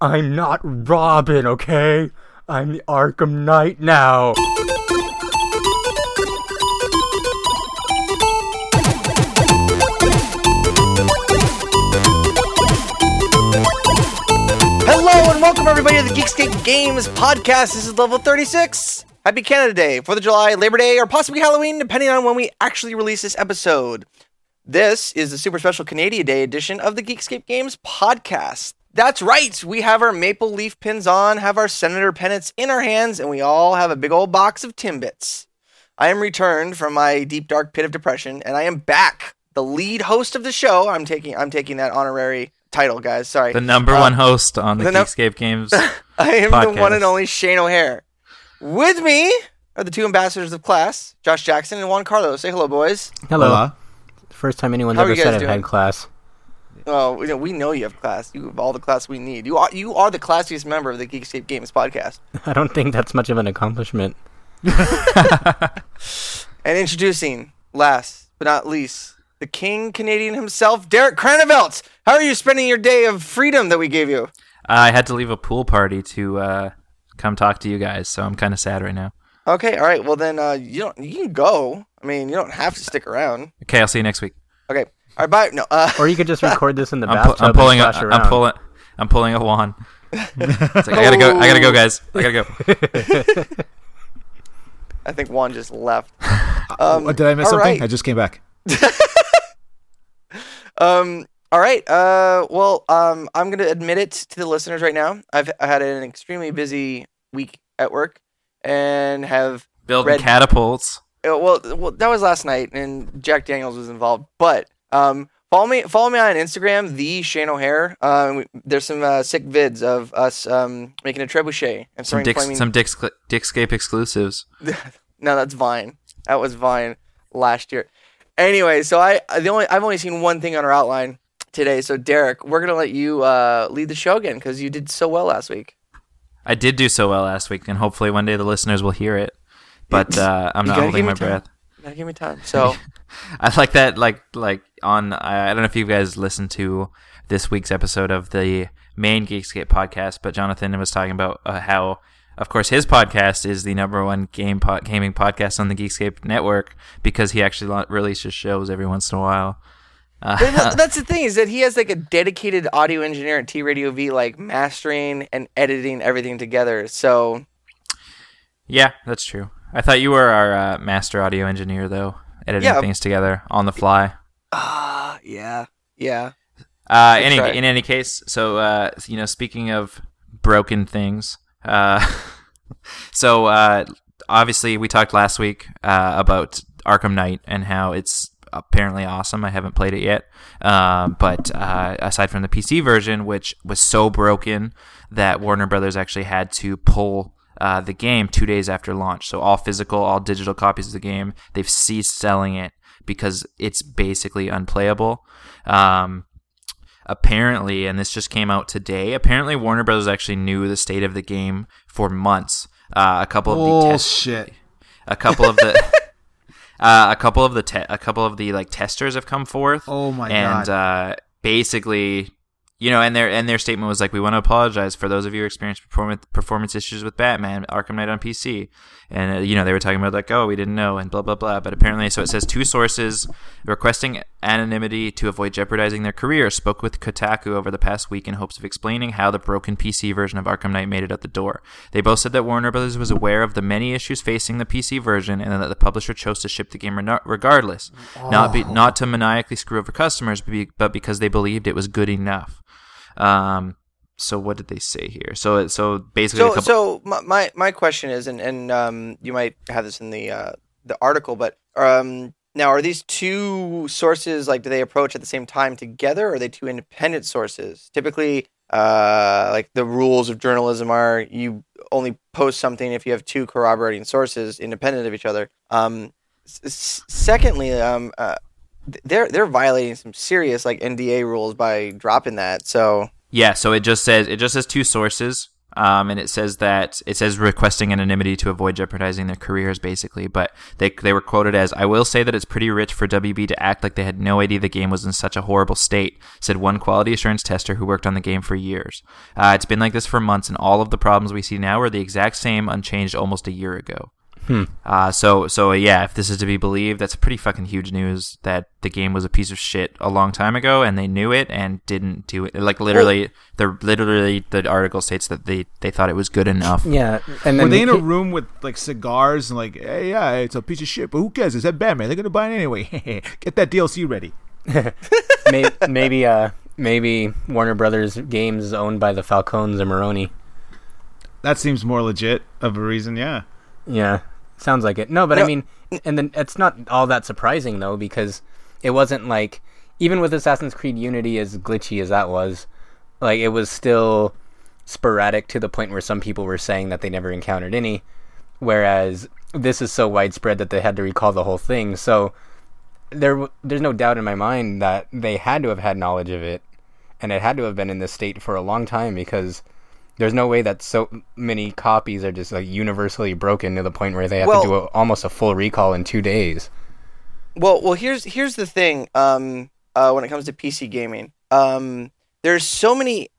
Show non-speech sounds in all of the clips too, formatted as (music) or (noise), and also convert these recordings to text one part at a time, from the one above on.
I'm not Robin, okay? I'm the Arkham Knight now. Hello and welcome everybody to the Geekscape Games podcast. This is level 36. Happy Canada Day, 4th of July, Labor Day, or possibly Halloween, depending on when we actually release this episode. This is the super special Canadian Day edition of the Geekscape Games podcast. That's right, we have our maple leaf pins on, have our senator pennants in our hands, and we all have a big old box of Timbits. I am returned from my deep dark pit of depression, and I am back, the lead host of the show. I'm taking I'm taking that honorary title, guys. Sorry. The number Uh, one host on the, the num- Geekscape Games. (laughs) I am the one and only Shane O'Hare. With me are the two ambassadors of class, Josh Jackson and Juan Carlos. Say hello, boys. Hello. Hola. First time anyone's How ever said guys I've had class. Oh, we know, we know you have class. You have all the class we need. You are you are the classiest member of the Geekscape Games podcast. (laughs) I don't think that's much of an accomplishment. (laughs) And introducing, last but not least, the King Canadian himself, Derek Cranevelt. How are you spending your day of freedom that we gave you? I had to leave a pool party to uh, come talk to you guys, so I'm kind of sad right now. Okay, all right. Well then, uh, you don't you can go. I mean, you don't have to stick around. Okay, I'll see you next week. Okay. All right. Bye. No. Uh, Or you could just (laughs) record this in the I'm, bathtub pu- I'm pulling. A, and splash around. I'm pulling. I'm pulling a wand. (laughs) It's like, I gotta go. I gotta go, guys. I gotta go. (laughs) I think Juan just left. Um, did I miss something? right. I just came back. Um. All right. Uh. Well. Um. I'm gonna admit it to the listeners right now. I've I had an extremely busy week at work, and have Building Red- catapults. uh, well, well, that was last night, and Jack Daniels was involved. But um, follow me, follow me on Instagram, the Shane O'Hare. Um, we, there's some uh, sick vids of us um making a trebuchet and Some Dix, flaming. some Dix, Dixscape exclusives. (laughs) no, that's Vine. That was Vine last year. Anyway, so I the only I've only seen one thing on our outline today. So Derek, we're gonna let you uh, lead the show again because you did so well last week. I did do so well last week, and hopefully one day the listeners will hear it. But uh, I'm not holding my me time. breath. Gotta give me time. (laughs) So I like that, like like on. I, I don't know if you guys listened to this week's episode of the main Geekscape podcast, but Jonathan was talking about uh, how, of course, his podcast is the number one game po- gaming podcast on the Geekscape network because he actually lo- releases shows every once in a while. Uh, (laughs) that's the thing is that he has like a dedicated audio engineer at T Radio V, like mastering and editing everything together. So yeah, that's true. I thought you were our uh, master audio engineer, though, editing Yeah. things together on the fly. ah, yeah, yeah. Uh, any, right. in any case, so uh, you know, speaking of broken things, uh, (laughs) so uh, obviously we talked last week uh, about Arkham Knight and how it's apparently awesome. I haven't played it yet, um, but uh, aside from the PC version, which was so broken that Warner Brothers actually had to pull. Uh, the game two days after launch, so all physical, all digital copies of the game, they've ceased selling it because it's basically unplayable. Um, apparently, and this just came out today. Apparently, Warner Brothers actually knew the state of the game for months. Uh, a couple of the test, Bullshit. a couple of the, (laughs) uh, a couple of the, te- a couple of the like testers have come forth. Oh my and god. uh, basically, you know, and their and their statement was like, "We want to apologize for those of you who experienced performance performance issues with Batman Arkham Knight on PC." And uh, you know, they were talking about like, "Oh, we didn't know," and blah blah blah. But apparently, so it says two sources requesting anonymity to avoid jeopardizing their career spoke with Kotaku over the past week in hopes of explaining how the broken PC version of Arkham Knight made it out the door. They both said that Warner Brothers was aware of the many issues facing the PC version and that the publisher chose to ship the game regardless, not be, not to maniacally screw over customers, but, be, but because they believed it was good enough. Um, so what did they say here? So so basically, a So couple, so my, my my question is, and and um, you might have this in the uh, the article, but um, now are these two sources like do they approach at the same time together, or are they two independent sources? Typically, uh, like the rules of journalism are you only post something if you have two corroborating sources independent of each other. Um, s- secondly, um, uh, they're they're violating some serious like NDA rules by dropping that. So yeah. So it just says it just says two sources. Um, and it says that it says requesting anonymity to avoid jeopardizing their careers, basically. But they they were quoted as, "I will say that it's pretty rich for WB to act like they had no idea the game was in such a horrible state," said one quality assurance tester who worked on the game for years. Uh, it's been like this for months, and all of the problems we see now are the exact same, unchanged, almost a year ago. Hmm. Uh, so so yeah, if this is to be believed, that's pretty fucking huge news that the game was a piece of shit a long time ago, and they knew it and didn't do it. Like literally, the literally the article states that they they thought it was good enough. Yeah, and then Were they in a room with like cigars and like, hey, yeah, it's a piece of shit, but who cares? It's that Batman. They're gonna buy it anyway. (laughs) Get that DLC ready. (laughs) may- maybe uh maybe Warner Brothers Games is owned by the Falcones and Maroni. That seems more legit of a reason. Yeah. Yeah, sounds like it. No, but I mean, and then it's not all that surprising though because it wasn't like even with Assassin's Creed Unity as glitchy as that was, like it was still sporadic to the point where some people were saying that they never encountered any, whereas this is so widespread that they had to recall the whole thing. So there, there's no doubt in my mind that they had to have had knowledge of it, and it had to have been in this state for a long time because there's no way that so many copies are just like universally broken to the point where they have Well- to do a, almost a full recall in two days. Well, well, here's here's the thing. Um, uh, when it comes to PC gaming, um, there's so many,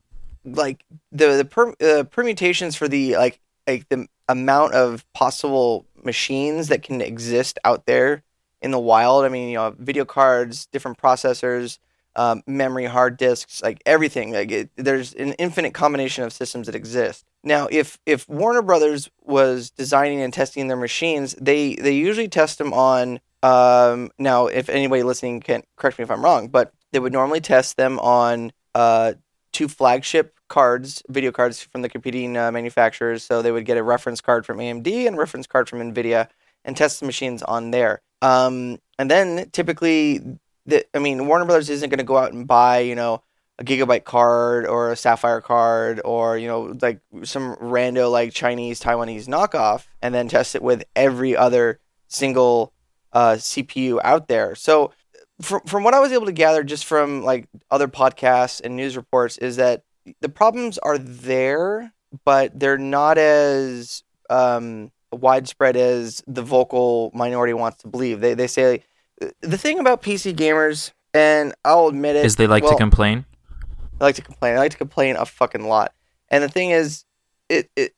like the the per, uh, permutations for the like like the amount of possible machines that can exist out there in the wild. I mean, you know, video cards, different processors, um, memory, hard disks, like everything. Like it, there's an infinite combination of systems that exist. Now, if if Warner Brothers was designing and testing their machines, they they usually test them on. Um, now, if anybody listening can correct me if I'm wrong, but they would normally test them on uh, two flagship cards, video cards from the competing uh, manufacturers. So they would get a reference card from AMD and a reference card from NVIDIA and test the machines on there. Um, and then typically, the, I mean, Warner Brothers isn't going to go out and buy, you know, a gigabyte card or a sapphire card or you know like some rando like Chinese Taiwanese knockoff and then test it with every other single uh, CPU out there. So from from what I was able to gather just from like other podcasts and news reports is that the problems are there, but they're not as um, widespread as the vocal minority wants to believe. They they say the thing about PC gamers, and I'll admit it, Is they like well, to complain? I like to complain. I like to complain a fucking lot. And the thing is, it, it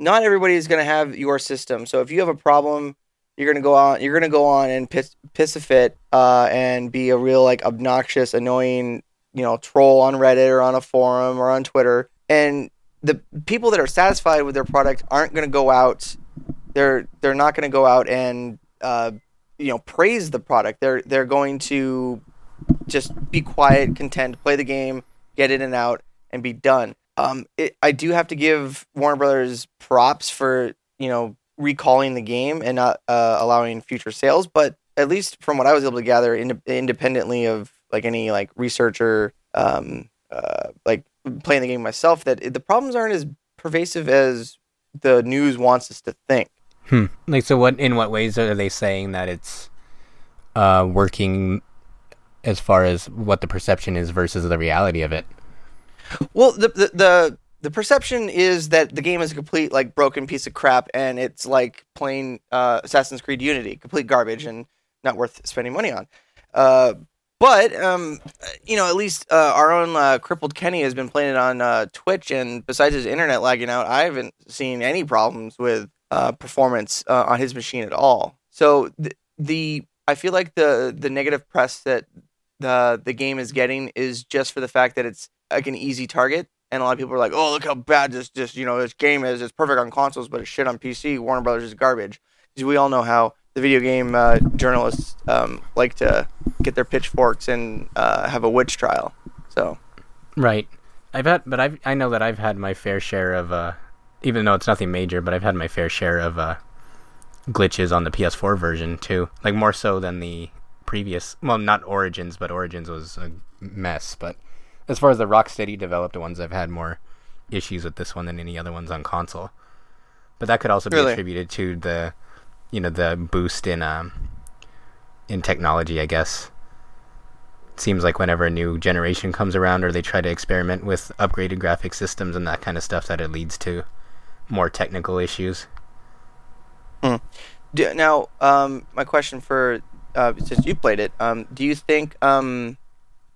not everybody is gonna have your system. So if you have a problem, you're gonna go on. You're gonna go on and piss piss a fit, uh, and be a real like obnoxious, annoying, you know, troll on Reddit or on a forum or on Twitter. And the people that are satisfied with their product aren't gonna go out. They're they're not gonna go out and uh, you know praise the product. They're they're going to just be quiet, content, play the game, get in and out, and be done. Um, it, I do have to give Warner Brothers props for you know recalling the game and not uh, allowing future sales, but at least from what I was able to gather, ind- independently of like any like researcher, um, uh, like playing the game myself, that it, the problems aren't as pervasive as the news wants us to think. Hmm. Like, so what? In what ways are they saying that it's uh, working as far as what the perception is versus the reality of it? Well, the, the the the perception is that the game is a complete like broken piece of crap, and it's like playing uh, Assassin's Creed Unity, complete garbage and not worth spending money on. Uh, but um, you know, at least uh, our own uh, crippled Kenny has been playing it on uh, Twitch, and besides his internet lagging out, I haven't seen any problems with uh, performance uh, on his machine at all. So the, the I feel like the the negative press that the the game is getting is just for the fact that it's like an easy target, and a lot of people are like, "Oh, look how bad this just you know this game is. It's perfect on consoles, but it's shit on PC. Warner Brothers is garbage." Because we all know how the video game uh, journalists um, like to get their pitchforks and uh, have a witch trial. So Right. I've had, but I've, I know that I've had my fair share of, uh, even though it's nothing major, but I've had my fair share of uh, glitches on the PS4 version too. Like more so than the previous. Well, not Origins, but Origins was a mess. But as far as the Rocksteady developed ones, I've had more issues with this one than any other ones on console. But that could also be Really? attributed to the, you know, the boost in um, in technology, I guess. seems like whenever a new generation comes around or they try to experiment with upgraded graphic systems and that kind of stuff, that it leads to more technical issues. Do, now, um, my question for uh, since you played it, um, do you think um,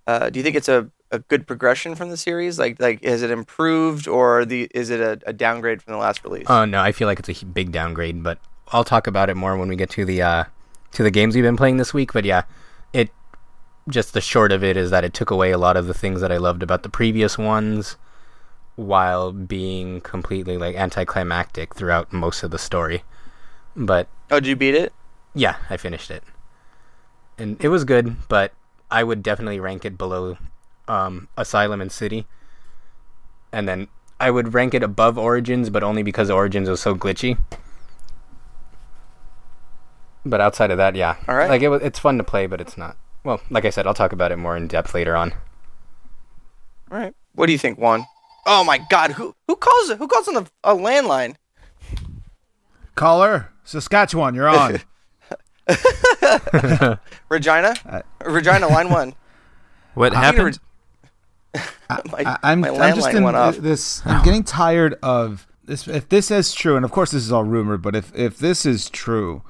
uh, do you think it's a, a good progression from the series? Like, like has it improved or the is it a, a downgrade from the last release? Oh no, I feel like it's a big downgrade, but I'll talk about it more when we get to the uh, to the games we've been playing this week. But yeah, it just the short of it is that it took away a lot of the things that I loved about the previous ones, while being completely like anticlimactic throughout most of the story. But oh, did you beat it? yeah, I finished it, and it was good. But I would definitely rank it below um, Asylum and City, and then I would rank it above Origins, but only because Origins was so glitchy. But outside of that, yeah, All right. like it was, it's fun to play, but it's not. Well, like I said, I'll talk about it more in depth later on. All right. What do you think, Juan? Oh my God, who who calls who calls on the a landline? Caller, Saskatchewan, you're on. (laughs) (laughs) Regina, Uh, Regina, line one. What I'm happened? (laughs) My, I, I'm, my I'm just landline in went off. this. I'm getting tired of this. If this is true, and of course this is all rumor, but if if this is true,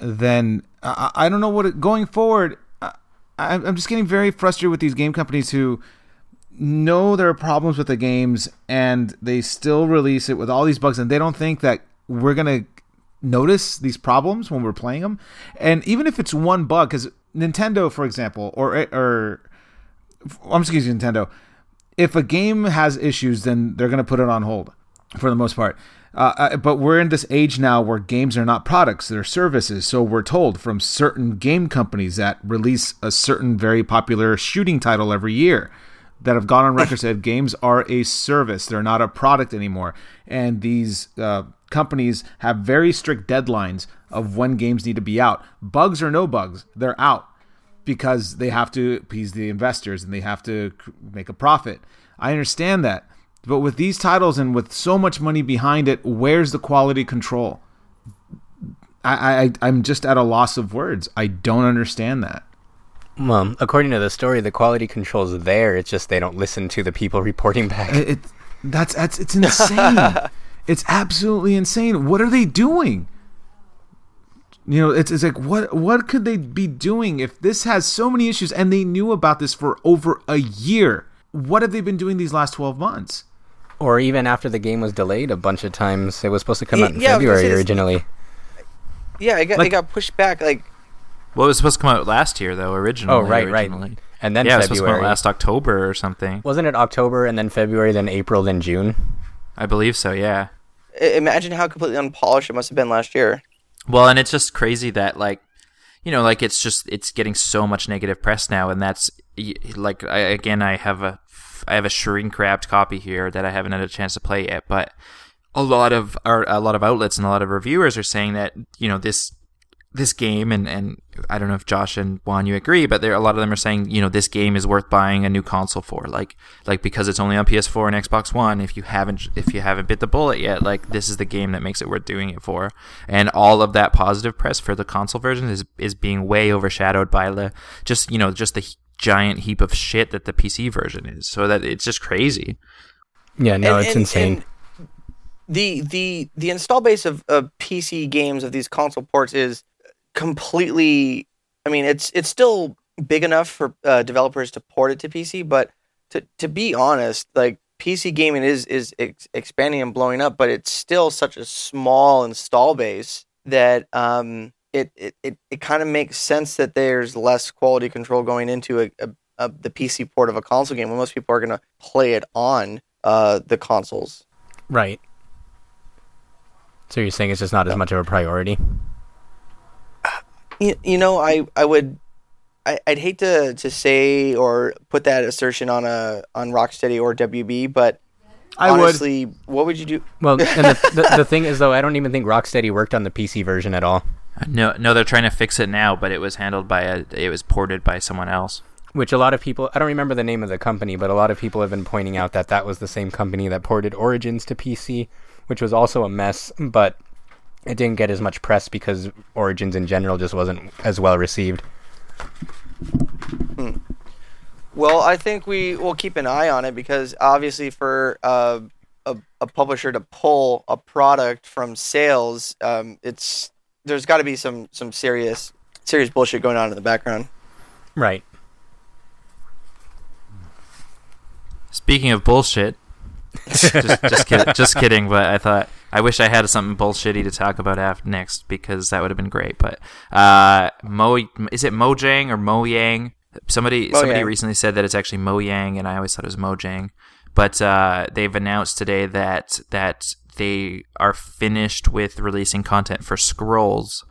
then I, I don't know what it, going forward. I, I'm I'm just getting very frustrated with these game companies who know there are problems with the games and they still release it with all these bugs, and they don't think that we're gonna notice these problems when we're playing them. And even if it's one bug, because Nintendo, for example, or or I'm just using Nintendo. If a game has issues, then they're going to put it on hold for the most part. Uh, uh, but we're in this age now where games are not products; they're services. So we're told from certain game companies that release a certain very popular shooting title every year that have gone on record said games are a service; they're not a product anymore. And these uh, companies have very strict deadlines of when games need to be out. Bugs or no bugs, they're out because they have to appease the investors and they have to make a profit. I understand that. But with these titles and with so much money behind it, where's the quality control? I, I I'm just at a loss of words. I don't understand that. Well, according to the story, the quality control's there. It's just they don't listen to the people (laughs) reporting back. It, it that's that's it's (laughs) insane. it's absolutely insane. What are they doing? You know, it's, it's like what what could they be doing if this has so many issues and they knew about this for over a year? What have they been doing these last twelve months? or even after the game was delayed a bunch of times. It was supposed to come out in yeah, I was gonna February originally. Yeah, it got, it got pushed back. Like, Well, it was supposed to come out last year, though. Originally. Oh, right, right. And then yeah, it was supposed to come February. out last October or something. Wasn't it October and then February, then April, then June? I believe so. Yeah. i- imagine how completely unpolished it must have been last year. Well, and it's just crazy that like, you know, like it's just it's getting so much negative press now, and that's like I, again, I have a I have a shrink wrapped copy here that I haven't had a chance to play yet, but a lot of our a lot of outlets and a lot of reviewers are saying that you know this this game and and I don't know if Josh and Juan you agree, but there a lot of them are saying you know this game is worth buying a new console for, like like because it's only on PS4 and Xbox One. If you haven't if you haven't bit the bullet yet, like this is the game that makes it worth doing it for. And all of that positive press for the console version is is being way overshadowed by the just you know just the giant heap of shit that the PC version is. So that it's just crazy. Yeah, no, And- it's and- insane. and the the the install base of, of PC games of these console ports is completely. I mean, it's it's still big enough for uh, developers to port it to PC, but to to be honest, like PC gaming is is ex- expanding and blowing up, but it's still such a small install base that um it it it, it kind of makes sense that there's less quality control going into a, a, a the PC port of a console game when most people are going to play it on uh the consoles. right. So you're saying it's just not as much of a priority? You, you know, I I would I, I'd hate to, to say or put that assertion on a on Rocksteady or WB, but I would. what would you do? Well, and the, (laughs) the, the thing is, though, I don't even think Rocksteady worked on the PC version at all. No, no, they're trying to fix it now, but it was handled by a it was ported by someone else. Which a lot of people, I don't remember the name of the company, but a lot of people have been pointing out that that was the same company that ported Origins to PC, which was also a mess, but it didn't get as much press because Origins in general just wasn't as well received. Well, I think we will keep an eye on it because obviously, for uh, a, a publisher to pull a product from sales, um, it's there's got to be some some serious serious bullshit going on in the background. Right. Speaking of bullshit, just just, kid, just kidding. But I thought I wish I had something bullshitty to talk about after next because that would have been great. But uh, Mo is it Mojang or Mojang? Somebody somebody recently said that it's actually Mojang, and I always thought it was Mojang. But uh, they've announced today that that they are finished with releasing content for Scrolls,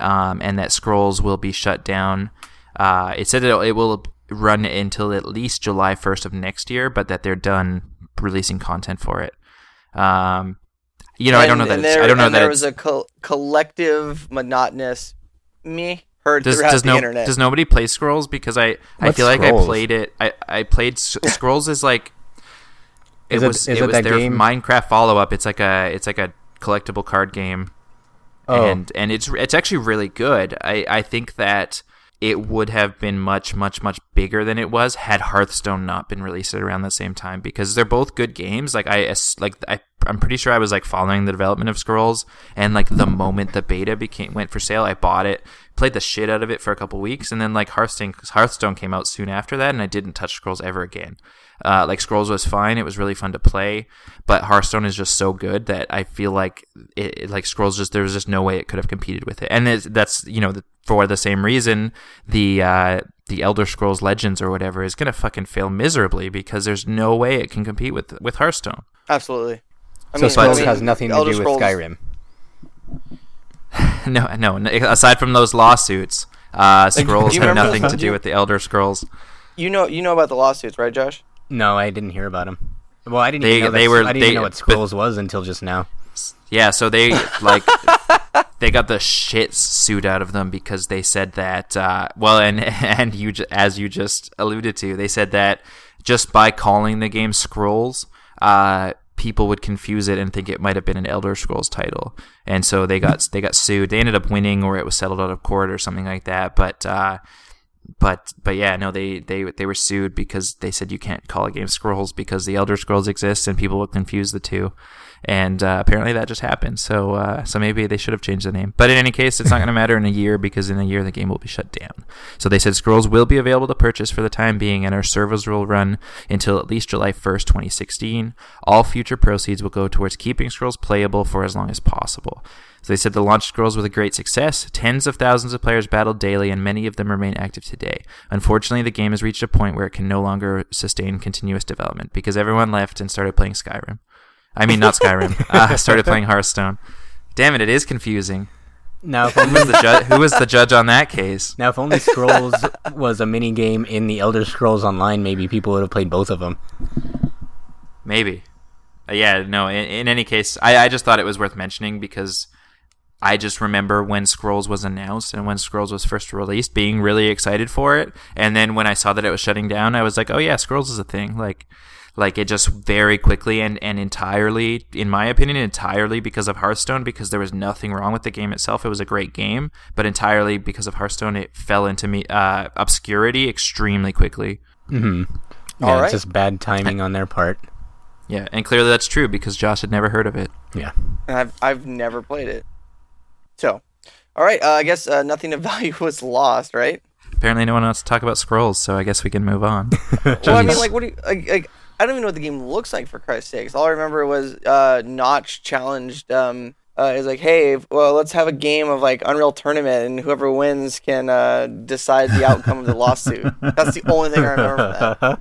um, and that Scrolls will be shut down. Uh, it said that it will run until at least July 1st of next year, but that they're done releasing content for it. Um, you know, I don't know And- that. there, I don't know that there was a co- collective monotonous me heard does throughout does the no internet. does nobody play Scrolls because I I What's feel like I played it. I I played (laughs) Scrolls is like. It Is it- was is it, it was their game- Minecraft follow up. It's like a it's like a collectible card game. Oh. and and it's it's actually really good. I I think that it would have been much much much bigger than it was had Hearthstone not been released at around the same time because they're both good games. Like I like I I'm pretty sure I was like following the development of Scrolls and like the moment the beta became went for sale, I bought it, played the shit out of it for a couple weeks, and then like Hearthstone Hearthstone came out soon after that, and I didn't touch Scrolls ever again. Uh, like Scrolls was fine; it was really fun to play, but Hearthstone is just so good that I feel like it, like Scrolls just there was just no way it could have competed with it, and that's you know the, for the same reason the uh, the Elder Scrolls Legends or whatever is gonna fucking fail miserably because there's no way it can compete with with Hearthstone. Absolutely. I So mean- Scrolls I mean, has nothing to Elder do with Scrolls- Skyrim. (laughs) no, no. Aside from those lawsuits, uh, (laughs) Scrolls you have nothing to do with the Elder Scrolls. You know, you know about the lawsuits, right, Josh? No, I didn't hear about them. Well, I didn't. They- even know they were- I didn't they- even know what but- Scrolls was until just now. Yeah, so they like (laughs) they got the shit sued out of them because they said that. Uh, well, and (laughs) and you as you just alluded to, they said that just by calling the game Scrolls, uh, people would confuse it and think it might have been an Elder Scrolls title, and so they got they got sued. They ended up winning, or it was settled out of court, or something like that. But uh, but but yeah, no, they they they were sued because they said you can't call a game Scrolls because the Elder Scrolls exists and people will confuse the two. And uh, apparently that just happened. So uh, so maybe they should have changed the name. But in any case, it's not going to matter in a year because in a year the game will be shut down. So they said Scrolls will be available to purchase for the time being, and our servers will run until at least July 1st, 2016. All future proceeds will go towards keeping Scrolls playable for as long as possible. So they said the launch Scrolls was a great success. Tens of thousands of players battled daily, and many of them remain active today. Unfortunately, the game has reached a point where it can no longer sustain continuous development because everyone left and started playing Skyrim. I mean, not Skyrim. (laughs) uh, started playing Hearthstone. Damn it, it is confusing. Now, if Who only, was the judge? Who was the judge on that case? now if only (laughs) Scrolls was a mini game in the Elder Scrolls Online, maybe people would have played both of them. Maybe. Uh, yeah, no, in, in any case, I, I just thought it was worth mentioning because I just remember when Scrolls was announced and when Scrolls was first released, being really excited for it. And then when I saw that it was shutting down, I was like, oh yeah, Scrolls is a thing. Like, like it just very quickly and, and entirely, in my opinion, entirely because of Hearthstone, because there was nothing wrong with the game itself. It was a great game, but entirely because of Hearthstone, it fell into me uh, obscurity extremely quickly. Yeah, All right. it's just bad timing on their part. Yeah, and clearly that's true because Josh had never heard of it. Yeah. and I've I've never played it. So, all right. Uh, I guess uh, nothing of (laughs) value was lost, right? Apparently, no one wants to talk about scrolls, so I guess we can move on. (laughs) Well, I mean, like, what do you like? like I don't even know what the game looks like for Christ's sakes. All I remember was uh, Notch challenged. Um, uh, is like, hey, well, let's have a game of like Unreal Tournament, and whoever wins can uh, decide the outcome of the lawsuit. (laughs) That's the only thing I remember from that.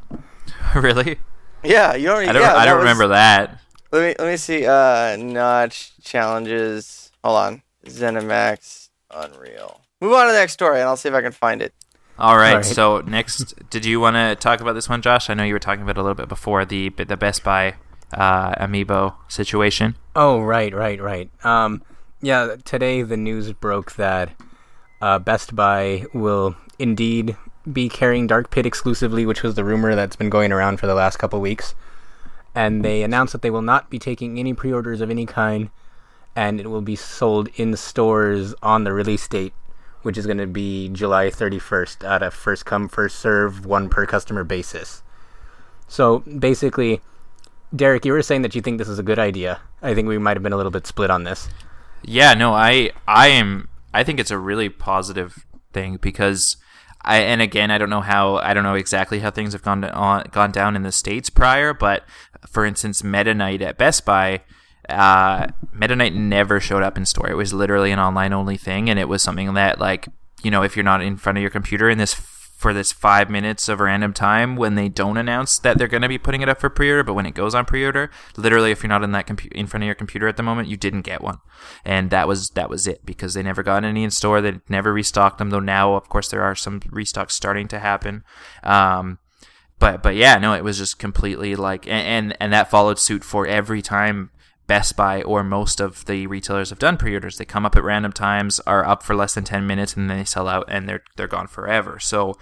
(laughs) really? Yeah, you don't. I don't. yeah, I don't was- remember that. Let me let me see. Uh, Notch challenges. Hold on. ZeniMax Unreal. Move on to the next story, and I'll see if I can find it. All right. All right. So next, (laughs) did you want to talk about this one, Josh? I know you were talking about it a little bit before the the Best Buy uh, amiibo situation. Oh, right, right, right. Um, yeah, today the news broke that uh, Best Buy will indeed be carrying Dark Pit exclusively, which was the rumor that's been going around for the last couple weeks. And they announced that they will not be taking any pre-orders of any kind, and it will be sold in stores on the release date, which is going to be July 31st at a first come first serve one per customer basis. So basically, Derek, you were saying that you think this is a good idea. I think we might have been a little bit split on this. Yeah, no, I I am I think it's a really positive thing because I and again I don't know how I don't know exactly how things have gone on gone down in the states prior, but for instance, Meta Knight at Best Buy, uh, Meta Knight never showed up in store. It was literally an online only thing, and it was something that like you know if you're not in front of your computer in this for this five minutes of random time when they don't announce that they're going to be putting it up for pre-order, but when it goes on pre-order, literally, if you're not in that compu- in front of your computer at the moment, you didn't get one, and that was that was it because they never got any in store. They never restocked them, though now, of course, there are some restocks starting to happen. Um, but but yeah, no, it was just completely like, and, and and that followed suit for every time Best Buy or most of the retailers have done pre-orders. They come up at random times, are up for less than 10 minutes, and then they sell out and they're they're gone forever. So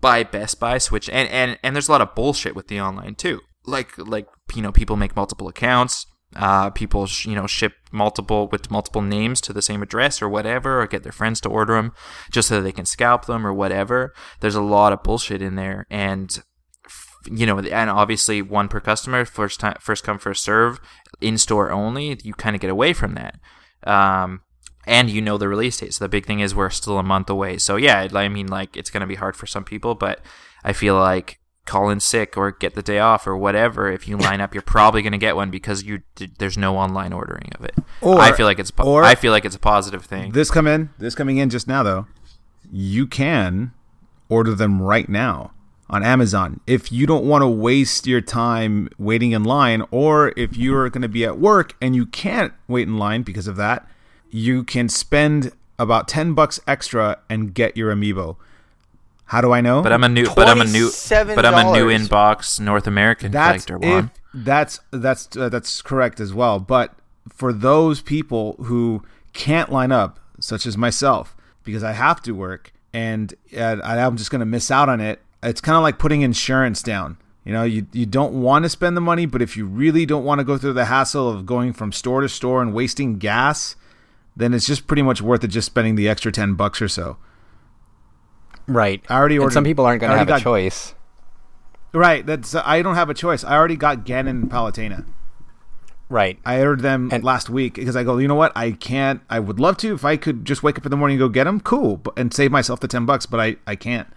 buy Best Buy, switch, and and and there's a lot of bullshit with the online too. Like like you know people make multiple accounts. Uh, people sh- you know ship multiple with multiple names to the same address or whatever, or get their friends to order them just so they can scalp them or whatever. There's a lot of bullshit in there, and you know, and obviously one per customer, first time, first come, first serve, in store only. You kind of get away from that, um, and you know the release date. So the big thing is we're still a month away. So yeah, I mean, like it's going to be hard for some people, but I feel like call in sick or get the day off or whatever. If you line up, you're probably going to get one because you there's no online ordering of it. Or- I feel like it's or- I feel like it's a positive thing. This come in. This coming in just now though. You can order them right now on Amazon. If you don't want to waste your time waiting in line, or if you're going to be at work and you can't wait in line because of that, you can spend about ten bucks extra and get your amiibo. How do I know? but I'm a new, but I'm a new, but I'm a new inbox North American that's collector if one. that's that's uh, that's correct as well. But for those people who can't line up, such as myself, because I have to work and uh, I'm just going to miss out on it. It's kind of like putting insurance down. You know, you you don't want to spend the money, but if you really don't want to go through the hassle of going from store to store and wasting gas, then it's just pretty much worth it just spending the extra ten bucks or so. Right. I already and ordered. some people aren't going to have already a choice. Right. That's I don't have a choice. I already got Ganon and Palutena. Right. I ordered them And- last week because I go, you know what? I can't. I would love to if I could just wake up in the morning and go get them. Cool, but, and save myself the ten bucks, but I I can't.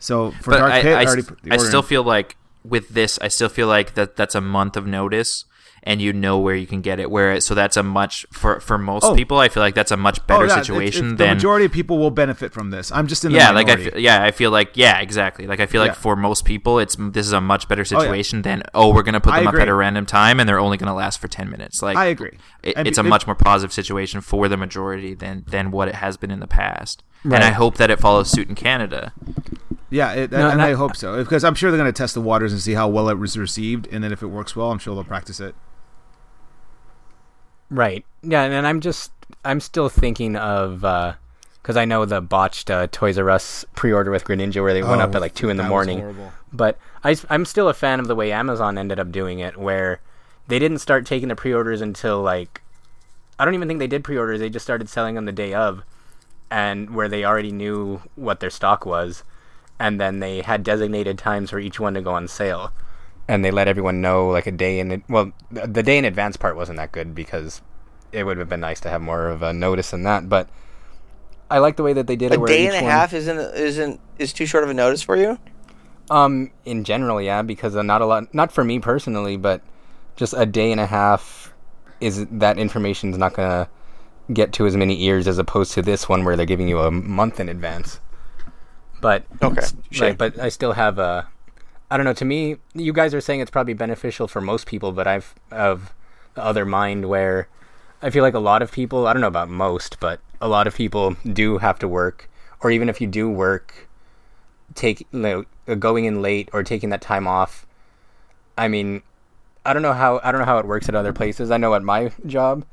So for but Dark I, Pit, I, I, already put the I still feel like with this, I still feel like that that's a month of notice, and you know where you can get it. Where so that's a much for for most Oh. people, I feel like that's a much better Oh, yeah, situation it's- the than majority of people will benefit from this. I'm just in the yeah, like I feel, yeah, I feel like yeah, exactly. Like I feel like Yeah. for most people, it's this is a much better oh, yeah. situation than oh, we're gonna put I them up agree. at a random time and they're only gonna last for ten minutes. Like I agree. it, it's a much more positive situation for the majority than than what it has been in the past. And I hope that it follows suit in Canada. Yeah, it, No, and, and I, hope so because I'm sure they're going to test the waters and see how well it was received, and then if it works well, I'm sure they'll practice it. Right. Yeah, and I'm just I'm still thinking of because I know the botched uh, Toys R Us pre-order with Greninja where they went up Oh, at like two in the morning. But I, am still a fan of the way Amazon ended up doing it, where they didn't start taking the pre-orders until like I don't even think they did pre-orders. They just started selling on the day of, and where they already knew what their stock was, and then they had designated times for each one to go on sale, and they let everyone know like a day in. Well, the the day in advance part wasn't that good because it would have been nice to have more of a notice than that, but. I like the way that they did it. A day and a one- half isn't isn't is too short of a notice for you. Um, in general, yeah, because uh, not a lot, not for me personally, but just a day and a half is that information's not gonna get to as many ears as opposed to this one where they're giving you a month in advance. But Okay, sure. right, but I still have a. I don't know. To me, you guys are saying it's probably beneficial for most people, but I've of the other mind where I feel like a lot of people. I don't know about most, but a lot of people do have to work, or even if you do work, take you know, uh, going in late or taking that time off. I mean, I don't know how I don't know how it works at other places. I know at my job,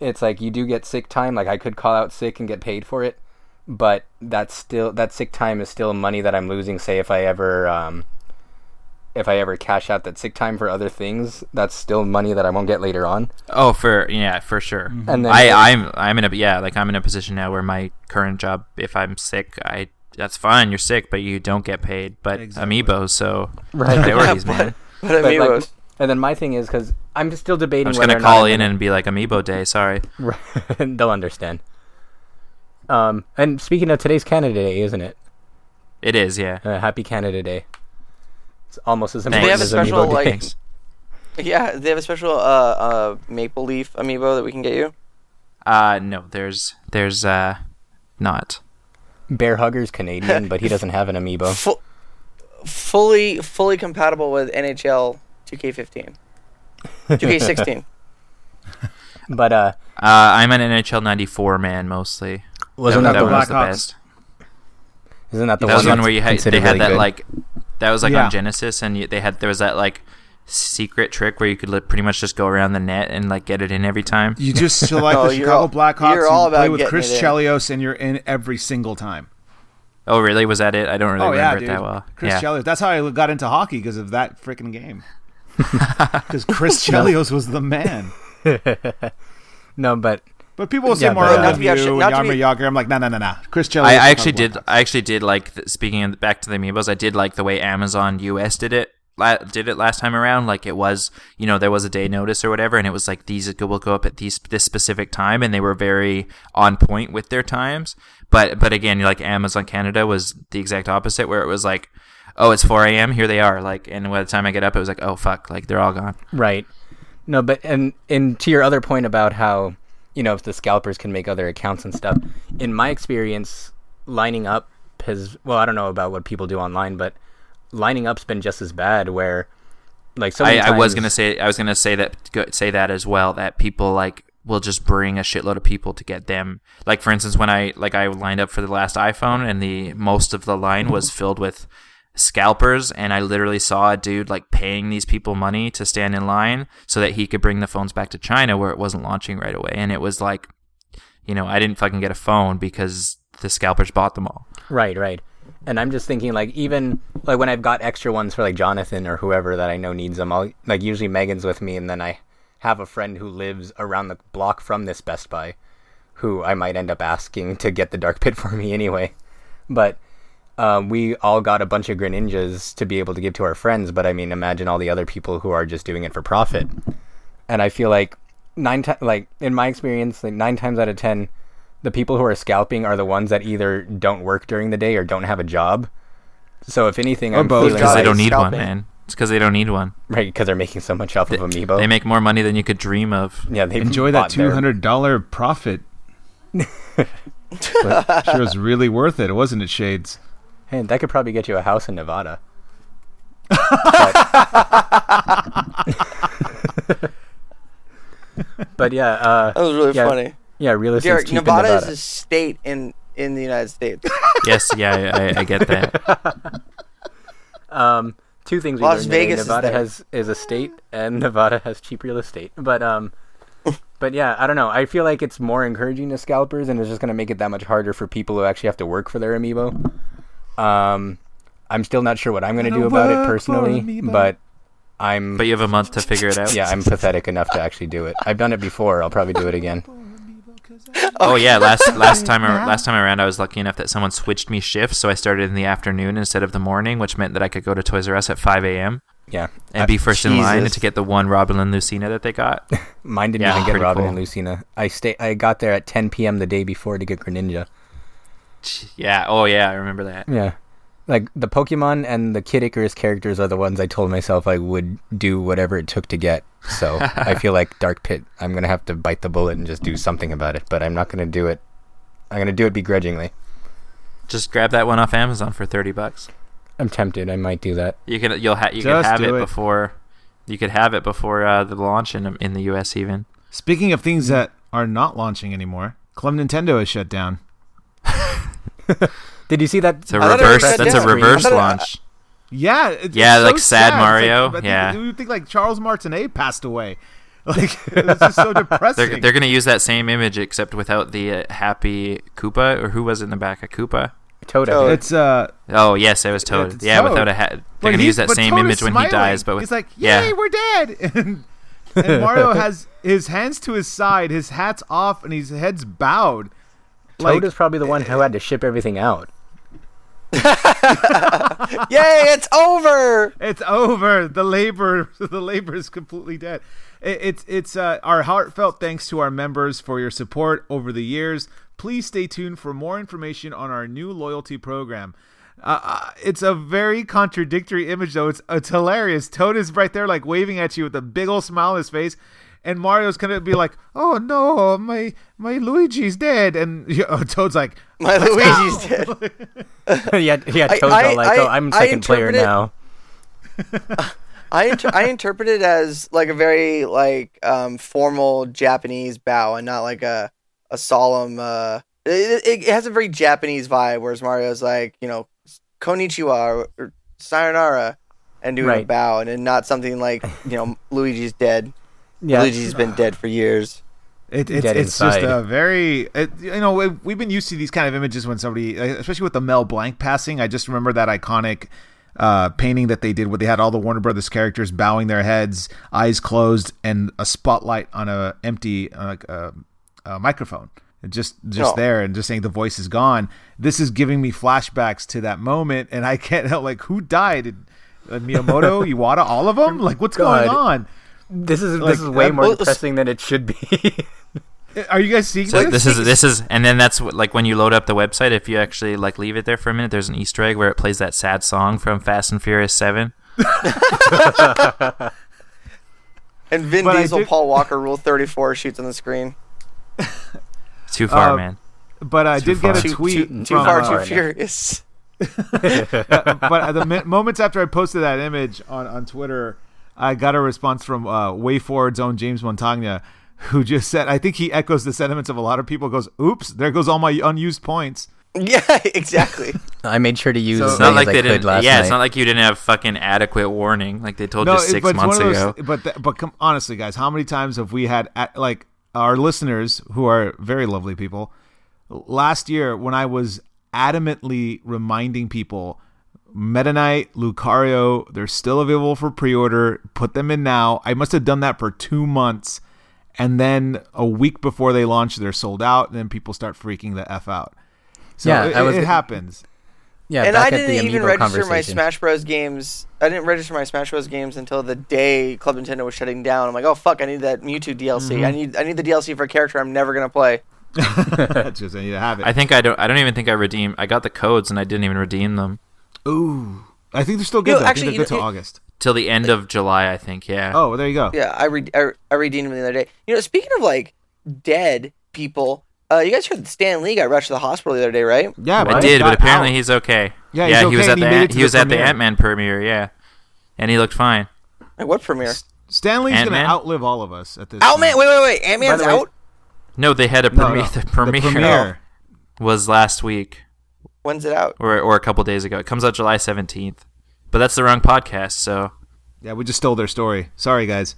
it's like you do get sick time. Like I could call out sick and get paid for it, but that's still that sick time is still money that I'm losing. Say if I ever um, if I ever cash out that sick time for other things, that's still money that I won't get later on. Oh, for yeah, for sure. And then I, I'm I'm in a yeah, like I'm in a position now where my current job, if I'm sick, I that's fine. You're sick, but you don't get paid. But Exactly. amiibo, so Right. (laughs) priorities, (laughs) man. But But, like, amiibos. and then my thing is because I'm still debating. I'm just gonna or not call I'm in and be like amiibo day. Sorry. (laughs) They'll understand. Um, and speaking of today's Canada Day, isn't it? It is, yeah. Uh, happy Canada Day. It's almost as important have as special, Amiibo like- Day. (laughs) Yeah, they have a special uh, uh, maple leaf amiibo that we can get you. Uh no, there's there's uh not. Bear Hugger's Canadian, but he doesn't have an amiibo. (laughs) Fu- fully, fully compatible with NHL 2K15, 2K16. But uh, Uh, I'm an NHL '94 man mostly. Wasn't that, that, that the one was the Blackhawks. best. Isn't that the that was one one where you had they considered had really that good? like that was like Yeah. on Genesis, and you, they had there was that like secret trick where you could like, pretty much just go around the net and like get it in every time. You just (laughs) select Oh, the you're Chicago all- Blackhawks. you're all you play about with Chris. Chelios, and you're in every single time. Oh, really? Was that it? I don't really oh remember dude. it that well. Chris yeah. Chelios. That's how I got into hockey because of that freaking game. (laughs) (laughs) Because Chris Chelios was the man. no, but But people will say Yeah, more but, uh, about Not to you not and to Yarmer be- Jagr. I'm like, no, no, no, no. Chris Chelios. I, I actually did. I actually did like th- speaking of, back to the amiibos. I did like the way Amazon US did it. La- did it last time around? Like it was, you know, there was a day notice or whatever, and it was like these will go up at these this specific time, and they were very on point with their times. But but again, like Amazon Canada was the exact opposite, where it was like, oh, it's 4 a.m. Here they are. Like, and by the time I get up, it was like, oh fuck, like they're all gone. right. No, but and and to your other point about how you know if the scalpers can make other accounts and stuff. In my experience, lining up has well, I don't know about what people do online, but lining up's been just as bad. Where like so I, I was gonna say I was gonna say that say that as well that people like will just bring a shitload of people to get them like for instance when I like I lined up for the last iPhone and the most of the line was filled with scalpers and I literally saw a dude like paying these people money to stand in line so that he could bring the phones back to China where it wasn't launching right away and it was like you know I didn't fucking get a phone because the scalpers bought them all Right, right. And I'm just thinking, like, even like when I've got extra ones for like Jonathan or whoever that I know needs them, I'll like usually Megan's with me, and then I have a friend who lives around the block from this Best Buy, who I might end up asking to get the Dark Pit for me anyway. But um, we all got a bunch of Greninjas to be able to give to our friends. But I mean, imagine all the other people who are just doing it for profit. And I feel like nine times, like in my experience, like nine times out of ten, the people who are scalping are the ones that either don't work during the day or don't have a job. So if anything, Or I'm both. feeling because Guys, they don't need one man it's because they don't need one right because they're making so much off of Amiibo. they make more money than you could dream of yeah, they Enjoy that bought two their- hundred dollar profit. (laughs) But sure was really worth it, wasn't it, Shades? Hey, that could probably get you a house in Nevada. but, (laughs) but yeah, uh, That was really Yeah. funny. yeah, real estate's Derek, cheap in Nevada, Nevada. is a state in in the United States. (laughs) yes yeah I, I get that (laughs) Um, two things we Las learned. Vegas is Nevada there. has is a state, and Nevada has cheap real estate. But um, but yeah, I don't know. I feel like it's more encouraging to scalpers, and it's just going to make it that much harder for people who actually have to work for their amiibo. Um, I'm still not sure what I'm going to do about it personally, Amiibo. but I'm But you have a month to figure it out. yeah, I'm pathetic enough to actually do it. I've done it before. I'll probably do it again. (laughs) Oh yeah, last last time ar- last time around, I was lucky enough that someone switched me shifts, so I started in the afternoon instead of the morning, which meant that I could go to Toys R Us at 5 a.m. Yeah, and Uh, be first in line to get the one Robin and Lucina that they got. (laughs) Mine didn't Yeah, even get pretty Robin cool. and Lucina. I stay. I got there at 10 p.m. the day before to get Greninja. Yeah. Oh yeah, I remember that. Yeah. Like the Pokemon and the Kid Icarus characters are the ones I told myself I would do whatever it took to get. So I (laughs) feel like Dark Pit, I'm gonna have to bite the bullet and just do something about it. But I'm not gonna do it. I'm gonna do it begrudgingly. Just grab that one off Amazon for 30 bucks. I'm tempted. I might do that. You could you'll ha- you could Just have it, it. before you could have it before uh, the launch in in the US even. Speaking of things that are not launching anymore, Club Nintendo is shut down. (laughs) Did you see that? It's a I thought it reverse. That's a reverse I it- launch. Yeah, it's, Yeah, it's like so sad It's Mario, I think- yeah. you would think like Charles Martinet passed away. (laughs) Like it's just so depressing. They're they're gonna use that same image except without the uh, happy Koopa or who was in the back of Koopa. Toad. Toad. It's uh, Oh yes, it was Toad. yeah, Toad. without a hat. They're but gonna use that same Toad is image when he dies, but with, he's like, yeah, "Yay, we're dead!" (laughs) And, and Mario has his hands to his side, his hat's off, and his head's bowed. Toad is probably the one who had to ship everything out. (laughs) Yay, it's over. It's over. The labor, (laughs) the labor is completely dead. It, it's it's uh, our heartfelt thanks to our members for your support over the years. Please stay tuned for more information on our new loyalty program. Uh, uh, it's a very contradictory image, though. It's it's hilarious. Toad is right there, like waving at you with a big old smile on his face, and Mario's gonna be like, "Oh no, my my Luigi's dead," and (laughs) you know, Toad's like, My Luigi's (laughs) dead. (laughs) yeah, yeah. Toad's I- all like, I- "Oh, I'm second player it- now." I inter- I interpret it as like a very like um formal Japanese bow and not like a a solemn. uh it, it, it has a very Japanese vibe, whereas Mario's like you know konnichiwa or, or sayonara and doing a bow, and, and not something like you know Luigi's dead. Yeah, Luigi's been dead for years. It, it's Dead it's just a very it, you know we- we've been used to these kind of images when somebody uh, especially with the Mel Blanc passing. I just remember that iconic uh, painting that they did where they had all the Warner Brothers characters bowing their heads, eyes closed, and a spotlight on a empty uh, uh, uh, microphone. Just just Oh. there and just saying the voice is gone. This is giving me flashbacks to that moment, and I can't (laughs) help like who died. Uh, Miyamoto, (laughs) Iwata, all of them? Like what's going on? This is Like, this is way uh, more well, depressing than it should be. (laughs) Are you guys seeing So this? this is (laughs) this is, and then that's what, like when you load up the website. If you actually like leave it there for a minute, there's an Easter egg where it plays that sad song from Fast and Furious Seven. (laughs) And Vin But Diesel, did- Paul Walker, Rule Thirty Four shoots on the screen. Too far, Uh, man. but I Too did get a tweet too, too from, far, uh, too right furious. but the mi- moments after I posted that image on, on Twitter, I got a response from uh, WayForward's own James Montagna, who just said, I think he echoes the sentiments of a lot of people. Goes, "Oops, there goes all my unused points." (laughs) Yeah, exactly. (laughs) I made sure to use So- as not many like as they I could didn't. last Yeah, night. it's not like you didn't have fucking adequate warning, like they told you six but months one those- ago. But th- but come, honestly, guys, how many times have we had at, like our listeners who are very lovely people? Last year, when I was adamantly reminding people, Meta Knight, Lucario, they're still available for pre-order. Put them in now. I must have done that for two months, and then a week before they launch, they're sold out. And then people start freaking the f out. So Yeah, it, was- it happens. yeah, and back I at the didn't even register my. Smash Bros. games. I didn't register my Smash Bros. games until the day Club Nintendo was shutting down. I'm like, oh fuck, I need that Mewtwo DLC. Mm-hmm. I need I need the DLC for a character I'm never gonna play. (laughs) (laughs) just I need to have it. I think I don't. I don't even think I redeemed. I got the codes and I didn't even redeem them Ooh, I think they're still good. You know, though. I actually, think they're good you till know, August. till the end of July. I think. Yeah. Oh, well, there you go. Yeah, I re- I, I redeemed them the other day. You know, speaking of like dead people, uh, you guys heard that Stan Lee got rushed to the hospital the other day, right? Yeah, I did, but apparently out. he's okay. Yeah, yeah, he's he was at the he made it Ant- to he the was at the premiere. Ant Man premiere. Yeah, and he looked fine. Like, what premiere? Stan Lee's going to outlive all of us at this. Ant Man. Wait, wait, wait. Ant Man's By the way- out. No, they had a No, premiere. no. The premiere, premiere. was last week When's it out? or or a couple days ago. It comes out July seventeenth. But that's the wrong podcast. So Yeah, we just stole their story. Sorry, guys.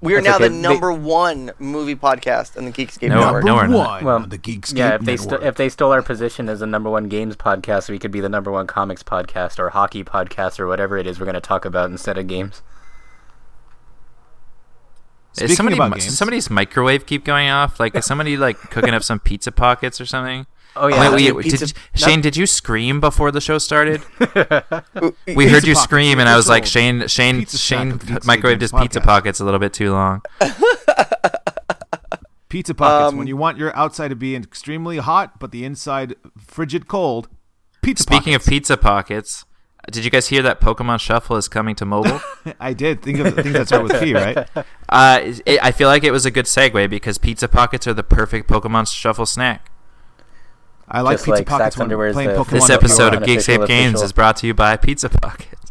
We are That's now okay. the They- number one movie podcast on the Geekscape No, Network. no, we're not. Well, on the Geekscape yeah, if they st- if they stole our position as the number one games podcast, we could be the number one comics podcast or hockey podcast or whatever it is we're going to talk about instead of games. Speaking is somebody about games- somebody's microwave keep going off? Like is somebody like cooking up some pizza pockets or something? Oh yeah, Wait, yeah, wait, pizza- did, Shane, did you scream before the show started? (laughs) We heard you pockets, scream, and I was like, Shane, Shane, pizza Shane of microwaved Games his pizza pockets a little bit too long. (laughs) Pizza pockets. Um, when you want your outside to be extremely hot, but the inside frigid cold. Pizza Speaking pockets. of pizza pockets, did you guys hear that Pokemon Shuffle is coming to mobile? (laughs) I did think of things that start with P, right? uh, it, I feel like it was a good segue because pizza pockets are the perfect Pokemon Shuffle snack. I like Just pizza like pockets when Underwear is playing the- Pokemon. This episode of unofficial Geekscape Games official. is brought to you by Pizza Pockets.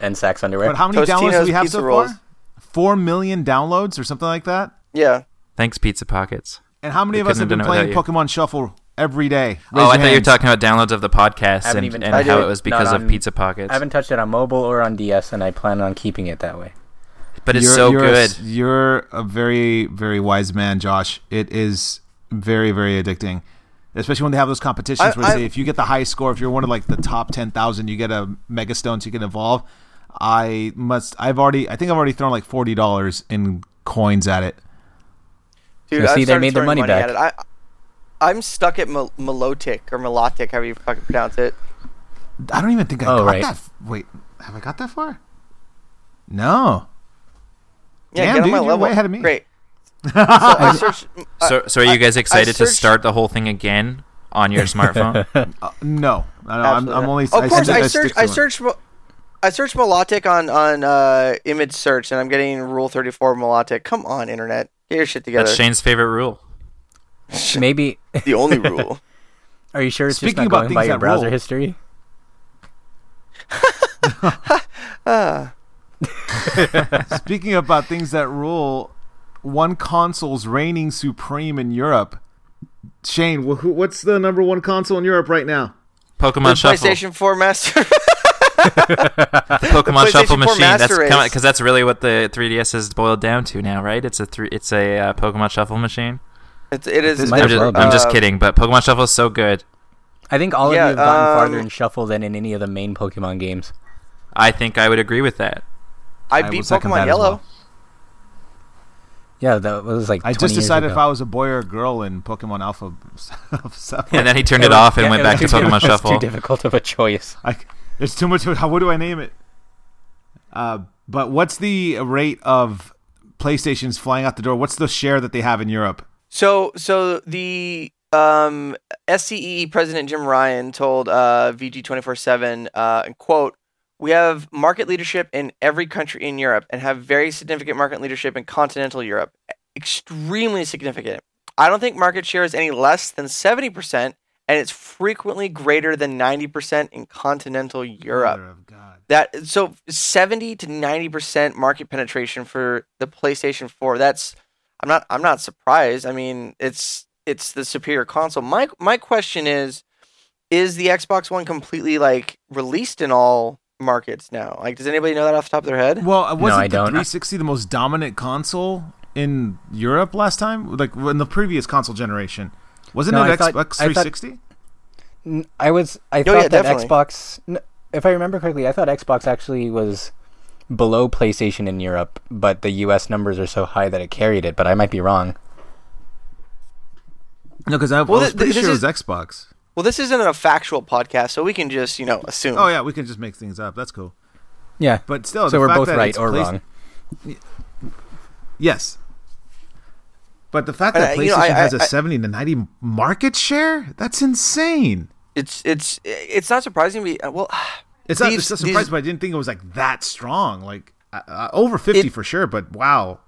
and Sacks underwear. But how many downloads do we have so rolls. far? Four million downloads or something like that. Yeah. Thanks, Pizza Pockets. And how many We of us have have been playing Pokemon Shuffle every day? Oh, Raise oh, I your thought you were talking about downloads of the podcast and, even and how it. it was Not because of Pizza Pockets. I haven't touched it on mobile or on DS, and I plan on keeping it that way. But it's You're- so you're good. s- you're a very, very wise man, Josh. It is very, very addicting. Especially when they have those competitions I- where they I- say if you get the highest score, if you're one of like the top ten thousand, you get a mega stone so you can evolve. I must. I've already. I think I've already thrown like forty dollars in coins at it. Dude, So see, they made their throwing money back. At it. I, I'm stuck at Mel- Melotic or Melotic, however you fucking pronounce it. I don't even think I Oh, got right. that. f- Wait, have I got that far? No. Yeah, Damn, get on dude, my you're level. way ahead of me. Great. So I (laughs) searched. I- So, so are you guys I excited to start the whole thing again on your (laughs) smartphone? Uh, no. I, I'm, I'm only. Of course, said I, I'd searched. to I it. searched. I searched Melotic on on uh, image search, and I'm getting Rule 34 Melotic. Come on, internet, get your shit together. That's Shane's favorite rule. (laughs) Maybe. the only rule. Are you sure it's Speaking just not about going by your browser roll. history? Speaking about things that rule, one console's reigning supreme in Europe. Shane, wh- what's the number one console in Europe right now? Pokemon The Shuffle. PlayStation 4 Master. (laughs) The Pokemon PlayStation Shuffle machine. That's Master Race. because that's really what the 3DS has boiled down to now, right? It's a three. It's a uh, Pokemon Shuffle machine. It's, it is. Might I'm just. I'm just uh, kidding, but Pokemon Shuffle is so good. I think all Yeah, of you have gotten farther um, in Shuffle than in any of the main Pokemon games. I think I would agree with that. I I beat will second that Pokemon Yellow. well. Yeah, that was like. I 20 just years decided ago. if I was a boy or a girl in Pokemon Alpha. (laughs) And then he turned It it was- off and yeah, went back to Pokemon it was Shuffle. Too difficult of a choice. I, there's too much. How, what do I name it? Uh, but what's the rate of PlayStations flying out the door? What's the share that they have in Europe? So, so the um, SCE president Jim Ryan told uh, VG twenty four seven, quote, "We have market leadership in every country in Europe and have very significant market leadership in continental Europe, extremely significant. I don't think market share is any less than seventy percent, and it's frequently greater than ninety percent in continental Europe." Mother of God. That so seventy to ninety percent market penetration for the PlayStation Four. That's I'm not I'm not surprised. I mean, it's it's the superior console. My my question is, is the Xbox One completely like released in all markets now? Like, does anybody know that off the top of their head? Well, uh, wasn't I the don't. 360 the most dominant console in Europe last time? Like in the previous console generation, wasn't No, it I thought- Xbox I thought- 360? N- I was. I Oh, thought yeah, that definitely. Xbox. If I remember correctly, I thought Xbox actually was below PlayStation in Europe, but the U.S. numbers are so high that it carried it. But I might be wrong. No, because I, Well, I was th- pretty this sure is- it was Xbox. Well, this isn't a factual podcast, so we can just you know assume. Oh yeah, we can just make things up. That's cool. Yeah. But still, so the we're fact both that right or Play- wrong. Yes. But the fact Uh, that PlayStation you know, I- has I- a I- 70 to 90 market share, that's insane. It's it's it's not surprising me. Well, It's not These- it's not these- but I didn't think it was like that strong. Like uh, uh, over 50 It- for sure, but wow.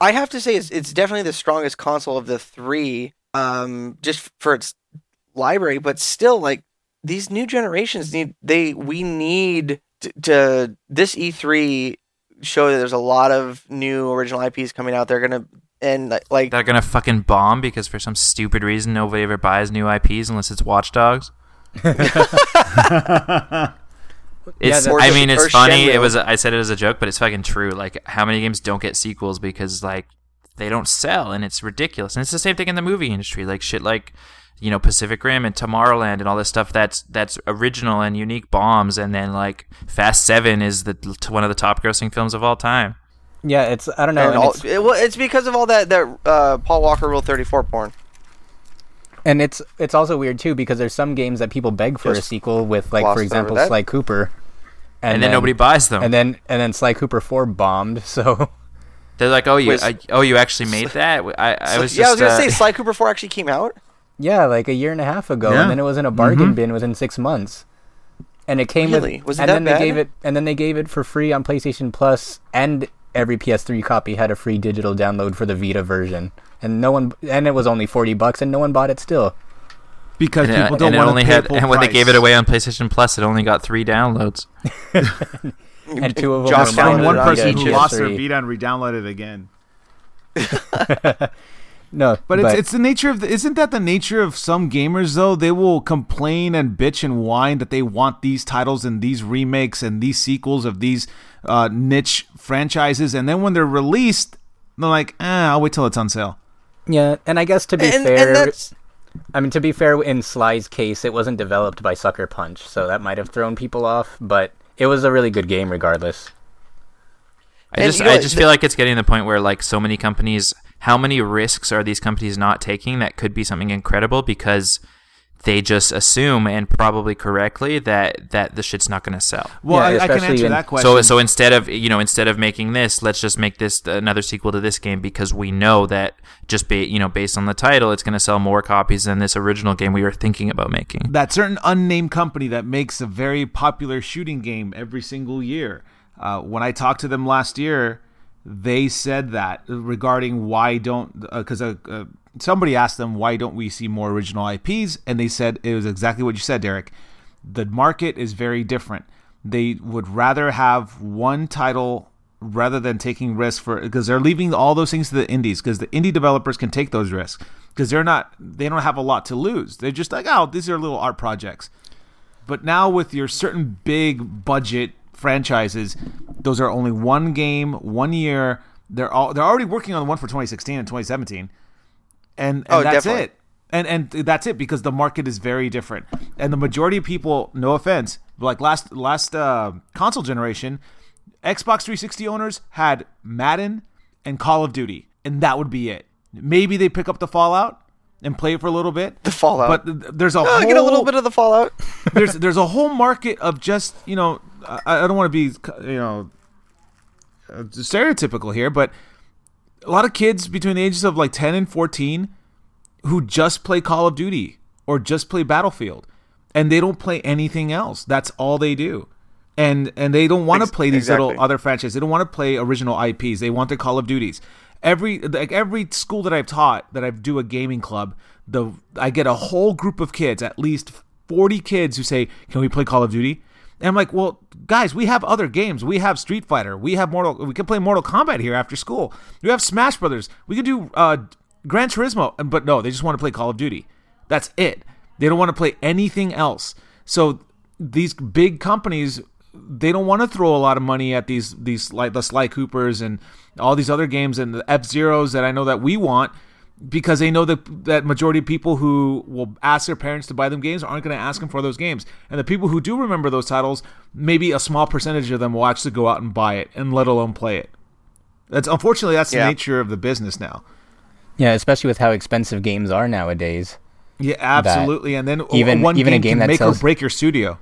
I have to say it's, it's definitely the strongest console of the three, um, just for its library. But still, like these new generations need they we need to, to this E3 show that there's a lot of new original IPs coming out. They're gonna and like, like They're gonna fucking bomb because for some stupid reason nobody ever buys new IPs unless it's Watchdogs. (laughs) It's. that- I mean, it's funny. Shenmue. It was. I said it as a joke, but it's fucking true. Like, how many games don't get sequels because like they don't sell, and it's ridiculous. And it's the same thing in the movie industry. Like shit, like you know Pacific Rim and Tomorrowland and all this stuff. That's that's original and unique bombs. And then like Fast Seven is the one of the top grossing films of all time. Yeah, it's. I don't know. and and all, it's- it, well, it's because of all that that uh, Paul Walker Rule 34 porn. And it's it's also weird too because there's some games that people beg for a sequel with, like for example. Sly Cooper, And, then, nobody buys them. and then and then Sly Cooper Four bombed. (laughs) So They're like, "Oh, you, Wait, I, oh, you actually made that?" I, I was yeah, I was just, gonna uh, say Sly Cooper 4 actually came out. Yeah, like a year and a half ago, Yeah. and then it was in a bargain mm-hmm. bin within six months, and it came Really? with. Was it and that then bad? they gave it, and then they gave it for free on PlayStation Plus, and every PS3 copy had a free digital download for the Vita version, and no one, and it was only forty bucks, and no one bought it still. because and, people it- don't want only to pay had, full and when they gave it away on PlayStation Plus, it only got three downloads. (laughs) (laughs) And two of them Josh were found one on on person who PS3. lost their Vita and re-downloaded it again. (laughs) No, But it's it's the nature of the, isn't that the nature of some gamers though? They will complain and bitch and whine that they want these titles and these remakes and these sequels of these uh, niche franchises, and then when they're released, they're like, "Ah, I'll wait till it's on sale." yeah, and I guess to be and, fair, and I mean, to be fair, in Sly's case, it wasn't developed by Sucker Punch, so that might have thrown people off. But it was a really good game, regardless. I And just you know I just the- feel like it's getting to the point where like so many companies how many risks are these companies not taking that could be something incredible because they just assume and probably correctly that that the shit's not going to sell. Well, Yeah, I, I can answer in- that question. So so instead of you know instead of making this, let's just make this another sequel to this game because we know that just ba- you know based on the title, it's going to sell more copies than this original game we were thinking about making. that certain unnamed company that makes a very popular shooting game every single year. Uh, when I talked to them last year, they said that regarding why don't because uh, uh, somebody asked them why don't we see more original IPs, and they said it was exactly what you said, Derek. The market is very different. They would rather have one title rather than taking risks for because they're leaving all those things to the indies because the indie developers can take those risks because they're not they don't have a lot to lose. They're just like, oh, these are little art projects. But now with your certain big budget franchises, those are only one game, one year. They're all they're already working on the one for 2016 and 2017, and, and Oh, that's definitely. it. And and that's it because the market is very different. And the majority of people, no offense, like last last uh, console generation, Xbox 360 owners had Madden and Call of Duty, and that would be it. Maybe they pick up the Fallout and play it for a little bit. The Fallout. but th- there's a Oh, whole get a little bit of the Fallout. (laughs) there's there's a whole market of just you know I, I don't want to be you know uh, stereotypical here, but a lot of kids between the ages of like 10 and 14 who just play Call of Duty or just play Battlefield and they don't play anything else. That's all they do. And and they don't want to play these exactly. little other franchises. They don't want to play original IPs. They want their Call of Duties. Every like every school that I've taught that I do a gaming club, the I get a whole group of kids, at least 40 kids who say, "Can we play Call of Duty?" And I'm like, "Well, guys, we have other games. We have Street Fighter. We have Mortal we can play Mortal Kombat here after school. We have Smash Brothers. We can do uh Gran Turismo." But no, they just want to play Call of Duty. That's it. They don't want to play anything else. So these big companies they don't want to throw a lot of money at these these like the Sly Coopers and all these other games and the F Zeros that I know that we want because they know that that majority of people who will ask their parents to buy them games aren't going to ask them for those games and the people who do remember those titles maybe a small percentage of them will actually go out and buy it and let alone play it that's unfortunately that's Yeah. the nature of the business now Yeah, especially with how expensive games are nowadays. yeah absolutely and then even- one even a game, game can that make sells- or break your studio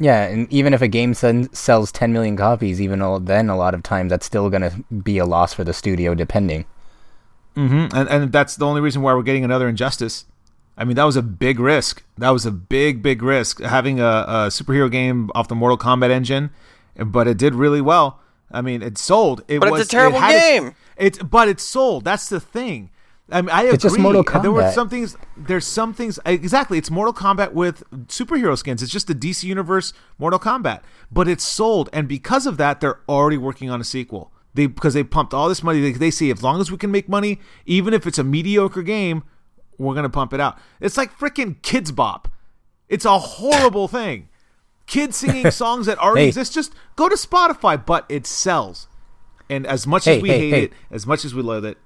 Yeah, and even if a game sen- sells 10 million copies, even al- then a lot of times that's still going to be a loss for the studio, depending. Hmm And and that's the only reason why we're getting another injustice. I mean, that was a big risk. That was a big, big risk having a, a superhero game off the Mortal Kombat engine, but it did really well. I mean, it sold. It But it's a was, it terrible its- game. It's but it sold. That's the thing. I mean, I agree. It's just Mortal And There were some things. There's some things. Exactly. It's Mortal Kombat with superhero skins. It's just the DC Universe Mortal Kombat, but it's sold, and because of that, they're already working on a sequel. They because they pumped all this money. They, they see as long as we can make money, even if it's a mediocre game, we're gonna pump it out. It's like freaking Kidz Bop. It's a horrible (laughs) thing. Kids singing (laughs) songs that already Hey. exist. Just go to Spotify, but it sells. And as much Hey, as we hey, hate hey. it, as much as we love it,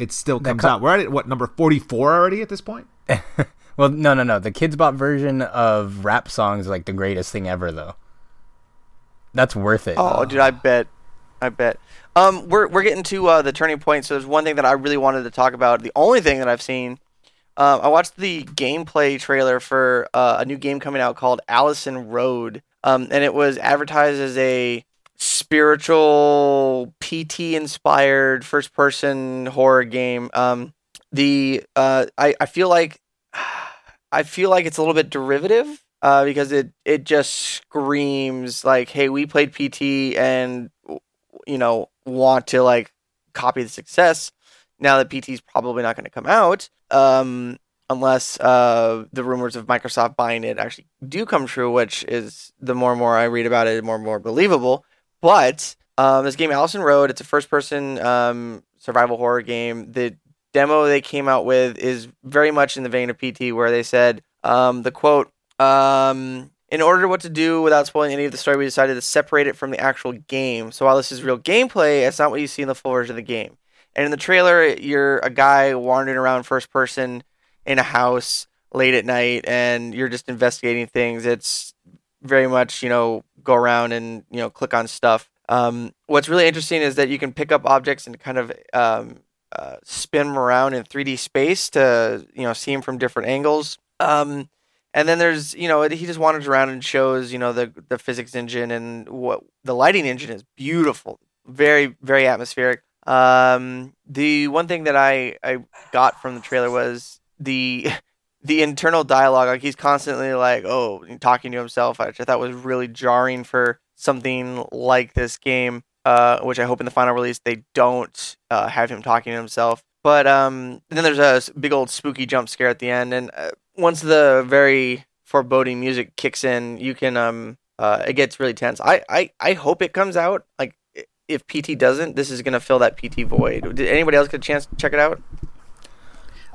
it still comes co- out. We're at what number forty four already at this point. (laughs) Well, no, no, no. The Kidz Bop version of rap songs is like the greatest thing ever, though. That's worth it. Oh, dude, I bet, I bet. Um, we're we're getting to uh, the turning point. So there's one thing that I really wanted to talk about. The only thing that I've seen, um, I watched the gameplay trailer for uh, a new game coming out called Allison Road, um, and it was advertised as a spiritual PT inspired first person horror game. Um, the uh, I I feel like (sighs) I feel like it's a little bit derivative uh, because it it just screams like, "Hey, we played PT and you know want to like copy the success." Now that PT is probably not going to come out, um, unless uh, the rumors of Microsoft buying it actually do come true, which is the more and more I read about it, the more and more believable. But um, this game, Allison Road, it's a first-person um, survival horror game. The demo they came out with is very much in the vein of PT, where they said um, the quote, um, "In order what to do without spoiling any of the story, we decided to separate it from the actual game. So while this is real gameplay, it's not what you see in the full version of the game. And in the trailer, you're a guy wandering around first person in a house late at night and you're just investigating things. It's very much you know go around and you know click on stuff. Um, what's really interesting is that you can pick up objects and kind of um, uh, spin them around in 3D space to you know see them from different angles. Um, and then there's you know he just wanders around and shows you know the the physics engine and what the lighting engine is beautiful, very very atmospheric. Um, the one thing that I I got from the trailer was the (laughs) the internal dialogue. Like he's constantly like oh talking to himself, which I thought was really jarring for something like this game. Uh, which I hope in the final release they don't uh, have him talking to himself. But um, then there's a big old spooky jump scare at the end, and uh, once the very foreboding music kicks in, you can um, uh, it gets really tense. I, I I hope it comes out. Like if PT doesn't, this is gonna fill that PT void. Did anybody else get a chance to check it out?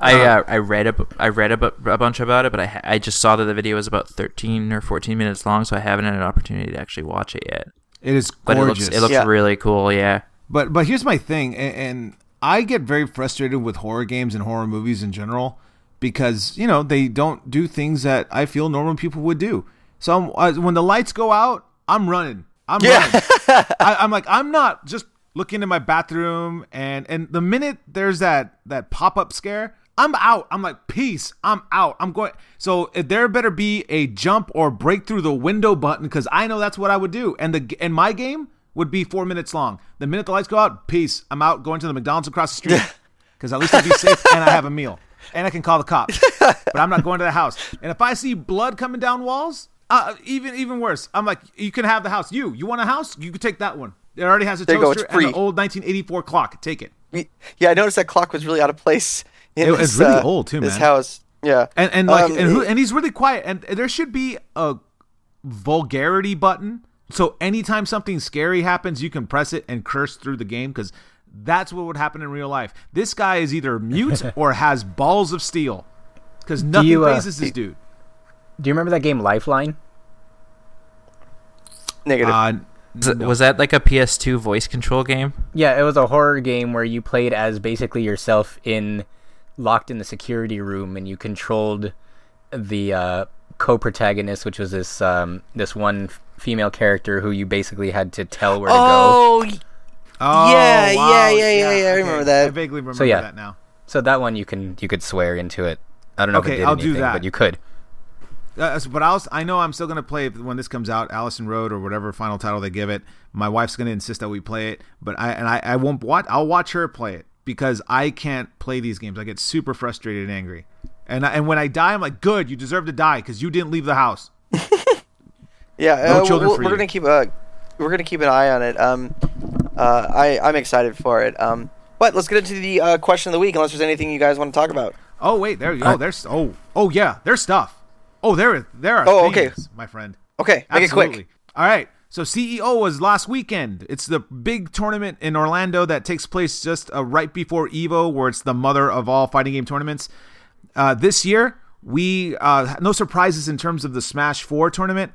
I uh, I read a, I read a, a bunch about it, but I I just saw that the video was about thirteen or fourteen minutes long, so I haven't had an opportunity to actually watch it yet. It is But gorgeous. it looks it looks Yeah. really cool. Yeah. But but here's my thing, and, and I get very frustrated with horror games and horror movies in general because you know they don't do things that I feel normal people would do. So I'm, uh, when the lights go out, I'm running. I'm Yeah. running. (laughs) I, I'm like I'm not just looking in my bathroom, and and the minute there's that that pop up scare. I'm out. I'm like, peace. I'm out. I'm going. So there better be a jump or break through the window button because I know that's what I would do. And the and my game would be four minutes long. The minute the lights go out, peace. I'm out going to the McDonald's across the street (laughs) because at least I'll be safe and I have a meal and I can call the cops. (laughs) but I'm not going to the house. And if I see blood coming down walls, uh, even even worse. I'm like, you can have the house. You you want a house? You can take that one. It already has a There toaster and an old 1984 clock. Take it. Yeah, I noticed that clock was really out of place. In It was really uh, old, too, man. This house, yeah, And and like Um, and who and he's really quiet. And there should be a vulgarity button. So anytime something scary happens, you can press it and curse through the game because that's what would happen in real life. This guy is either mute (laughs) or has balls of steel because nothing you, uh, phases this dude. Do you remember that game Lifeline? negative. Uh, Was, was that like a PS2 voice control game? Yeah, it was a horror game where you played as basically yourself in locked in the security room, and you controlled the uh, co-protagonist, which was this um, this one female character who you basically had to tell where to go. oh, y- oh, Yeah, wow, yeah, yeah, yeah, yeah, I remember that. I vaguely remember So, yeah. that now. So that one you can you could swear into it. I don't know if Okay, it did I'll do anything, that. but you could. Uh, but I'll, I know I'm still gonna play it when this comes out, Allison Road or whatever final title they give it. My wife's gonna insist that we play it, but I and I, I won't watch. I'll watch her play it because I can't play these games. I get super frustrated and angry, and I, and when I die, I'm like, good, you deserve to die because you didn't leave the house. (laughs) yeah. No uh, children we're, for we're you. gonna keep uh, we're gonna keep an eye on it. Um, uh, I I'm excited for it. Um, but let's get into the uh, question of the week. Unless there's anything you guys want to talk about. Oh wait, there you go. There's oh oh yeah, there's stuff. Oh there there are. Oh, okay. my friend. Okay, make it quick. All right. So CEO was last weekend. It's the big tournament in Orlando that takes place just uh, right before Evo, where it's the mother of all fighting game tournaments. Uh, this year, we uh, no surprises in terms of the Smash Four tournament.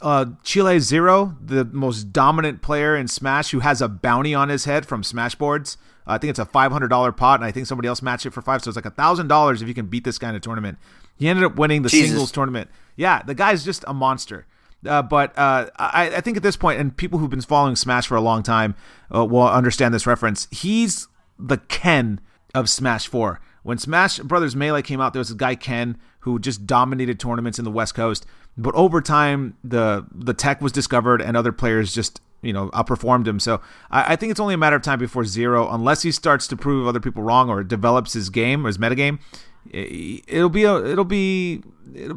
Uh, Chile Zero, the most dominant player in Smash, who has a bounty on his head from Smashboards. I think it's a five hundred dollar pot, and I think somebody else matched it for five, so it's like a thousand dollars if you can beat this guy in a tournament. He ended up winning the Jesus. singles tournament. Yeah, the guy's just a monster. Uh, but uh, I, I think at this point, and people who've been following Smash for a long time uh, will understand this reference. He's the Ken of Smash 4. When Smash Brothers Melee came out, there was a guy Ken who just dominated tournaments in the West Coast. But over time, the the tech was discovered, and other players just you know outperformed him. So I, I think it's only a matter of time before Zero, unless he starts to prove other people wrong or develops his game or his metagame, it'll be a, it'll be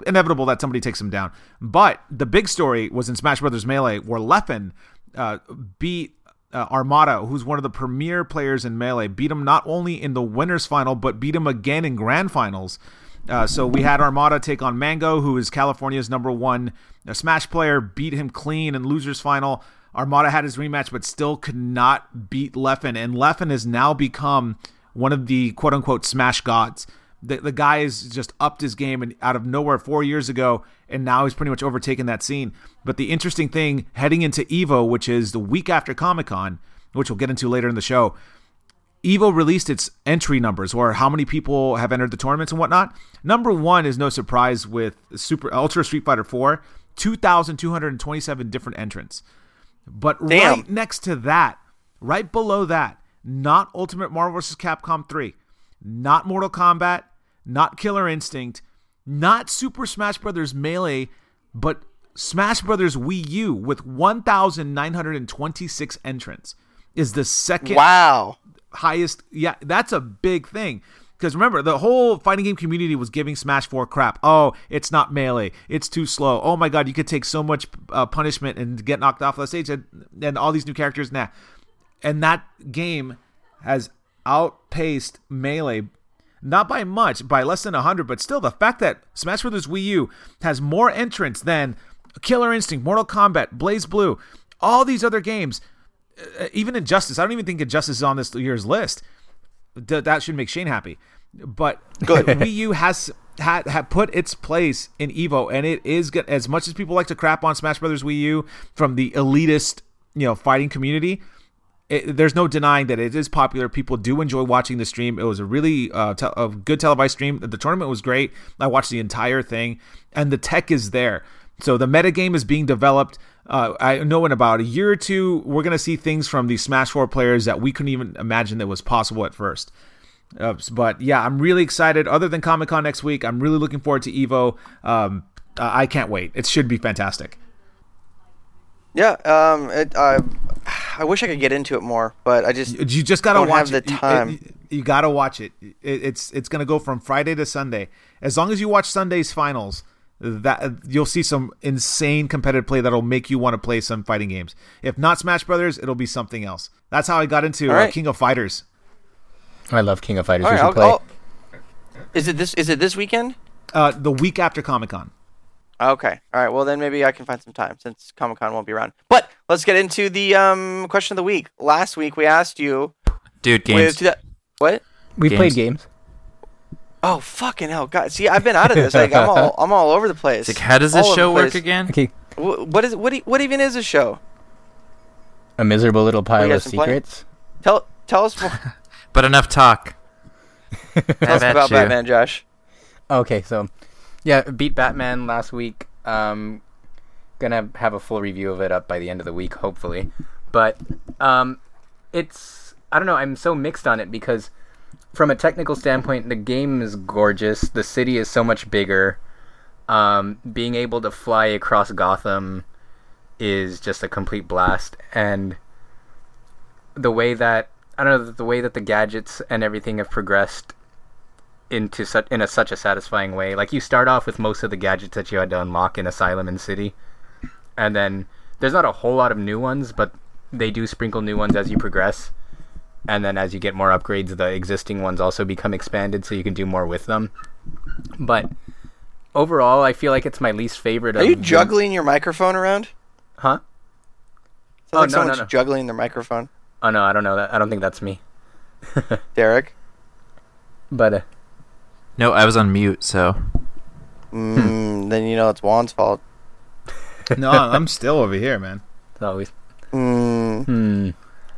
inevitable that somebody takes him down. But the big story was in Smash Brothers Melee, where Leffen uh, beat uh, Armada, who's one of the premier players in Melee, beat him not only in the winners final, but beat him again in grand finals. Uh, so we had Armada take on Mango, who is California's number one uh, Smash player, beat him clean in losers final. Armada had his rematch, but still could not beat Leffen, and Leffen has now become one of the quote unquote Smash gods. The, the guy has just upped his game and out of nowhere four years ago, and now he's pretty much overtaken that scene. But the interesting thing heading into Evo, which is the week after Comic Con, which we'll get into later in the show, Evo released its entry numbers or how many people have entered the tournaments and whatnot. Number one is no surprise with Super Ultra Street Fighter 4, 2,227 different entrants. But Damn. right next to that, right below that, not Ultimate Marvel vs. Capcom 3, not Mortal Kombat, not Killer Instinct, not Super Smash Bros. Melee, but Smash Bros. Wii U with 1,926 entrants is the second Wow. Highest. Yeah, that's a big thing. Because remember, the whole fighting game community was giving Smash 4 crap. Oh, it's not melee. It's too slow. Oh my god, you could take so much uh, punishment and get knocked off the stage. And, and all these new characters. Nah. And that game has outpaced melee. Not by much, by less than 100, but still, the fact that Smash Bros. Wii U has more entrants than Killer Instinct, Mortal Kombat, BlazBlue, all these other games, even Injustice. I don't even think Injustice is on this year's list. Th- that should make Shane happy. But Good. (laughs) Wii U has had, had put its place in Evo, and it is good. As much as people like to crap on Smash Brothers Wii U from the elitist, you know, fighting community, it, there's no denying that it is popular. People do enjoy watching the stream. It was a really uh, te- a good televised stream. The tournament was great. I watched the entire thing, and the tech is there. So the metagame is being developed. Uh, I know in about a year or two, we're going to see things from these Smash 4 players that we couldn't even imagine that was possible at first. Uh, but yeah, I'm really excited. Other than Comic Con next week, I'm really looking forward to Evo. Um, I can't wait. It should be fantastic. Yeah. Um. It, I I wish I could get into it more, but I just You just gotta Don't watch the You- time. You, you gotta watch it. it. It's it's gonna go from Friday to Sunday. As long as you watch Sunday's finals, that you'll see some insane competitive play that'll make you want to play some fighting games. If not Smash Brothers, it'll be something else. That's how I got into All uh. King of Fighters. I love King of Fighters. all we right. should I'll, play. I'll- is it this? Is it this weekend? Uh, the week after Comic Con. Okay. All right. Well, then maybe I can find some time since Comic Con won't be around. But let's get into the um question of the week. Last week we asked you Dude, games. two thou- what? we Games. played games. Oh fucking hell! God, see, I've been out of this. Like I'm all I'm all over the place. It's like, how does this over show work again? Okay. Wh- What is what? e- What even is a show? A miserable little pile of been playing? secrets. Tell tell us more (laughs) But enough talk. (laughs) tell us about Batman, Josh. Okay, so yeah, beat Batman last week. Um, gonna have a full review of it up by the end of the week, hopefully. But um, it's I don't know. I'm so mixed on it because from a technical standpoint, the game is gorgeous. The city is so much bigger. Um, being able to fly across Gotham is just a complete blast, and the way that I don't know the way that the gadgets and everything have progressed into such in a such a satisfying way. Like you start off with most of the gadgets that you had to unlock in Asylum and City, and then there's not a whole lot of new ones, but they do sprinkle new ones as you progress. And then as you get more upgrades, the existing ones also become expanded, so you can do more with them. But overall, I feel like it's my least favorite. Are of you the- juggling your microphone around? Huh? Sounds Oh, like no, someone's no, no. juggling their microphone. Oh no, I don't know that. I don't think that's me. (laughs) Derek. But uh, No, I was on mute, so Mm, Then you know it's Juan's fault. (laughs) No, I'm still over here, man. it's always Mm. hmm.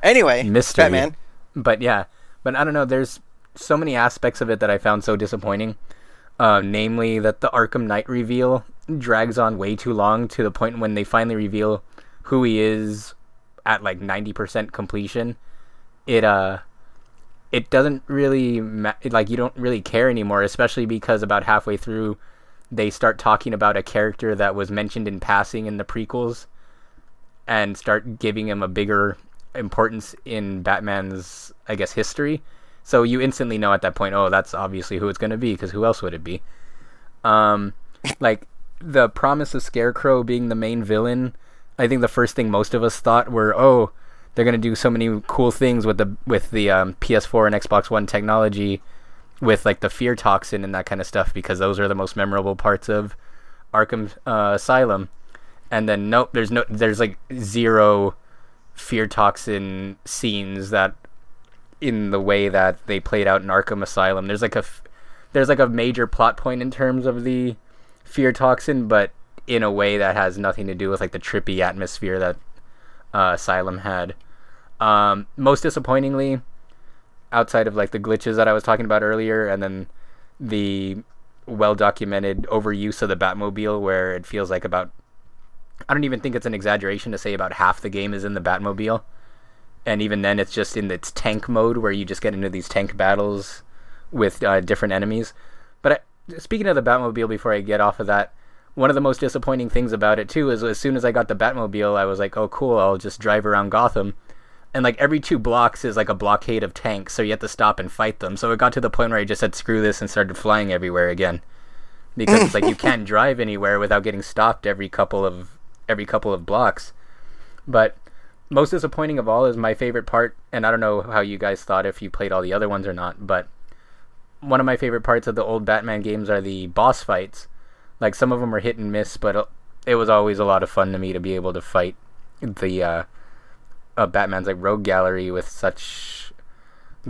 Anyway, Mystery. Batman. But yeah but i don't know there's so many aspects of it that i found so disappointing. Uh, namely that the arkham knight reveal drags on way too long to the point when they finally reveal who he is at like 90% completion. It uh it doesn't really ma- like you don't really care anymore especially because about halfway through they start talking about a character that was mentioned in passing in the prequels and start giving him a bigger importance in Batman's, I guess, history. So you instantly know at that point, oh, that's obviously who it's going to be, because who else would it be? Um, like the promise of Scarecrow being the main villain. I think the first thing most of us thought were, oh, they're going to do so many cool things with the with the um, PS4 and Xbox One technology, with like the fear toxin and that kind of stuff, because those are the most memorable parts of Arkham uh, Asylum and then nope there's no there's like zero fear toxin scenes that in the way that they played out in Arkham Asylum there's like a there's like a major plot point in terms of the fear toxin but in a way that has nothing to do with like the trippy atmosphere that uh, Asylum had. Um, most disappointingly outside of like the glitches that I was talking about earlier, and then the well documented overuse of the Batmobile, where it feels like about I don't even think it's an exaggeration to say about half the game is in the Batmobile, and even then it's just in its tank mode where you just get into these tank battles with uh, different enemies. But I, speaking of the Batmobile, before I get off of that, one of the most disappointing things about it too is as soon as I got the Batmobile, I was like, "Oh, cool! I'll just drive around Gotham." And like every two blocks is like a blockade of tanks, so you have to stop and fight them. So it got to the point where I just said, "Screw this!" and started flying everywhere again, because it's like you can't (laughs) drive anywhere without getting stopped every couple of every couple of blocks. But most disappointing of all is my favorite part, and I don't know how you guys thought if you played all the other ones or not, but one of my favorite parts of the old Batman games are the boss fights. Like some of them are hit and miss, but uh, it was always a lot of fun to me to be able to fight the uh, uh, Batman's like rogue gallery with such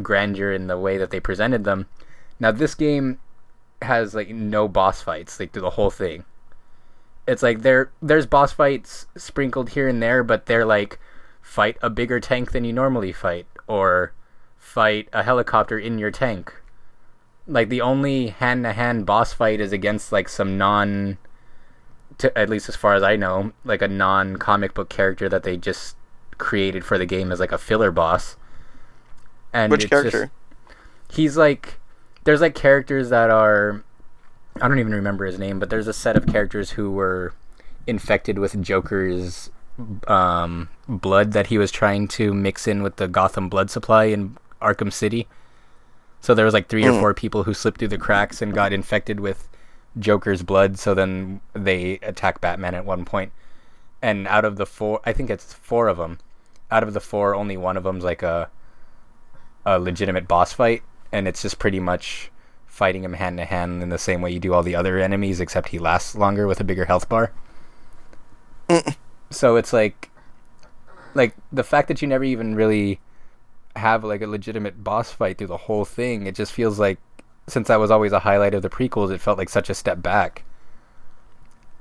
grandeur in the way that they presented them. Now this game has like no boss fights like through the whole thing. It's like there there's boss fights sprinkled here and there, but they're like fight a bigger tank than you normally fight or fight a helicopter in your tank like the only hand to hand boss fight is against like some non to, at least as far as I know, like a non comic book character that they just created for the game as like a filler boss. And Which character? Just, he's like there's like characters that are I don't even remember his name, but there's a set of characters who were infected with Joker's um, blood that he was trying to mix in with the Gotham blood supply in Arkham City. So there was like three or Mm. four people who slipped through the cracks and got infected with Joker's blood. So then they attack Batman at one point, and out of the four, I think it's four of them. Out of the four, only one of them's like a a legitimate boss fight, and it's just pretty much fighting him hand to hand in the same way you do all the other enemies, except he lasts longer with a bigger health bar. Mm. so it's like, like the fact that you never even really have like a legitimate boss fight through the whole thing. It just feels like since that was always a highlight of the prequels, it felt like such a step back.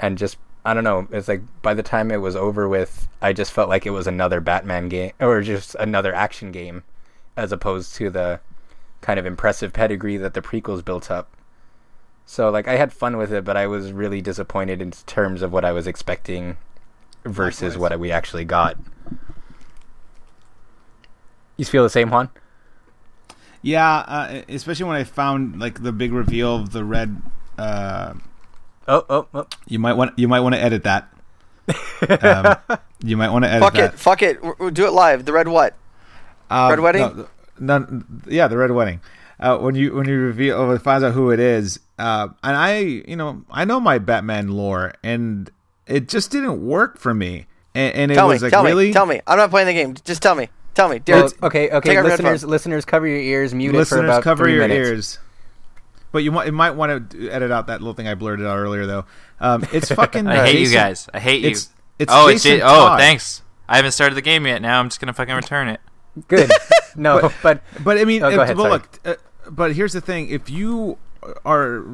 And just I don't know, it's like by the time it was over with, I just felt like it was another Batman game or just another action game as opposed to the kind of impressive pedigree that the prequels built up. So like I had fun with it, but I was really disappointed in terms of what I was expecting versus Likewise. what we actually got. You feel the same, Juan? Yeah, uh, especially when I found like the big reveal of the red. Uh, Oh, oh, oh. you might want you might want to edit that. (laughs) um, you might want to edit Fuck that. it, fuck it. We'll- we'll do it live. The red what? Um, Red Wedding? No, no, yeah, the red wedding. Uh, when you when you reveal or it finds out who it is, uh, and I, you know, I know my Batman lore, and it just didn't work for me. And, and it Tell me, was like tell really me, tell me. I'm not playing the game. Just tell me, tell me, Well, Derek. okay, okay, take out your listeners, listeners, cover your ears, mute it for listeners about cover three your minutes. ears. But you might you might want to edit out that little thing I blurted out earlier, though. Um, it's (laughs) fucking. I hate you guys. I hate you. It's it's oh, it's Jason Ja- oh, Todd. thanks. I haven't started the game yet. Now I'm just gonna fucking return it. Good. (laughs) No, but, But I mean, Oh, go if- ahead, well, look. Uh, but here's the thing: if you are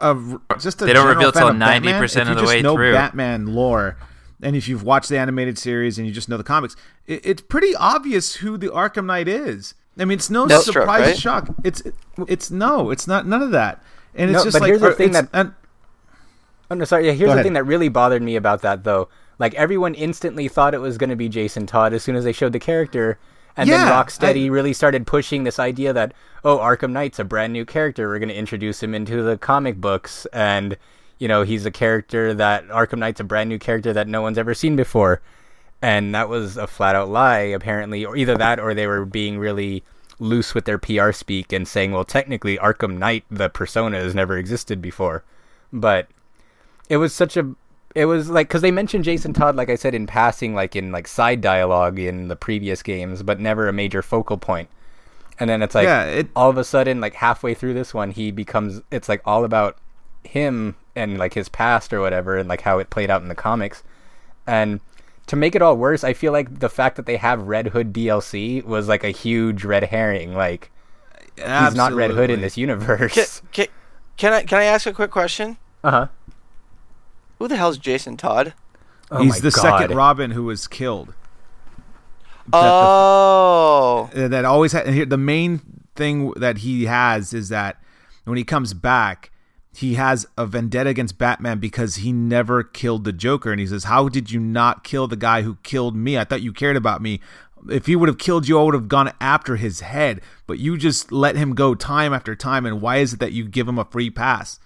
uh, just a They don't reveal fan till 90% of the way know through. Batman lore, and if you've watched the animated series and you just know the comics, it, it's pretty obvious who the Arkham Knight is. I mean, it's no Deathstroke, surprise right? shock. It's it's no, it's not none of that. And it's No, just but like here's the thing that- and- oh, no, sorry. Yeah, here's the ahead. thing that really bothered me about that, though. Like everyone instantly thought it was going to be Jason Todd as soon as they showed the character, and then Rocksteady I- really started pushing this idea that oh, Arkham Knight's a brand new character. We're going to introduce him into the comic books, and you know he's a character that Arkham Knight's a brand new character that no one's ever seen before. and that was a flat out lie apparently or either that or they were being really loose with their PR speak and saying well technically Arkham Knight the persona has never existed before but it was such a it was like cuz they mentioned Jason Todd like I said in passing like in like side dialogue in the previous games but never a major focal point. point and then it's like Yeah, it- all of a sudden like halfway through this one he becomes it's like all about him and like his past or whatever and like how it played out in the comics and to make it all worse i feel like the fact that they have red hood dlc was like a huge red herring like he's not red hood in Absolutely. this Can, universe can, can I can I ask a quick question? uh-huh Who the hell's Jason Todd? oh He's the God. second Robin who was killed. That the- Oh, uh, that always had here the main thing that he has is that when he comes back, he has a vendetta against Batman because he never killed the Joker. And he says, How did you not kill the guy who killed me? I thought you cared about me. If he would have killed you, I would have gone after his head. But you just let him go time after time. And why is it that you give him a free pass?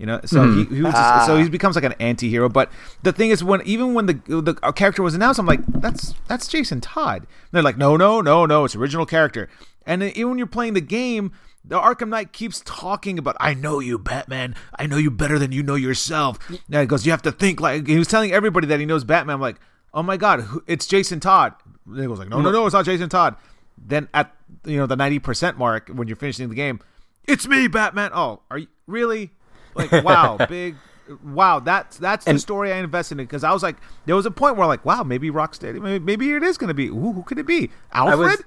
You know, so he, hmm. he was just, so he ah. becomes like an anti-hero. But the thing is, when even when the the character was announced, I'm like, that's that's Jason Todd. And they're like, no, no, no, no, it's original character. And even when you're playing the game, the Arkham Knight keeps talking about, I know you, Batman. I know you better than you know yourself. Now he goes, you have to think like he was telling everybody that he knows Batman. I'm like, oh my god, who- it's Jason Todd. He goes like, no, no, no, it's not Jason Todd. Then at you know the ninety percent mark when you're finishing the game, it's me, Batman. Oh, are you really? Like, wow, (laughs) big. Wow, that's that's the story I invested in because I was like, there was a point where like, wow, maybe Rocksteady, maybe, maybe it is going to be. Ooh, who could it be? Alfred?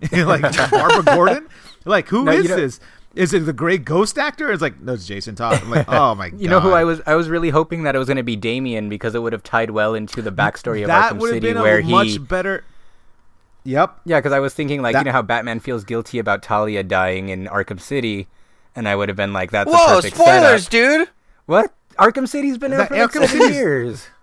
(laughs) like Barbara Gordon? Like, who is (laughs) No, you know- this? Is it the great ghost actor? It's like, no, it's Jason Todd. I'm like, oh my god. You know who I was? I was really hoping that it was going to be Damian because it would have tied well into the backstory of That Arkham would have City, been where a he. much better. Yep. Yeah, because I was thinking like That- you know how Batman feels guilty about Talia dying in Arkham City, and I would have been like, "That's a Whoa, perfect spoilers, setup." dude! What? Arkham City's been there That- for like Arkham seven years. (laughs)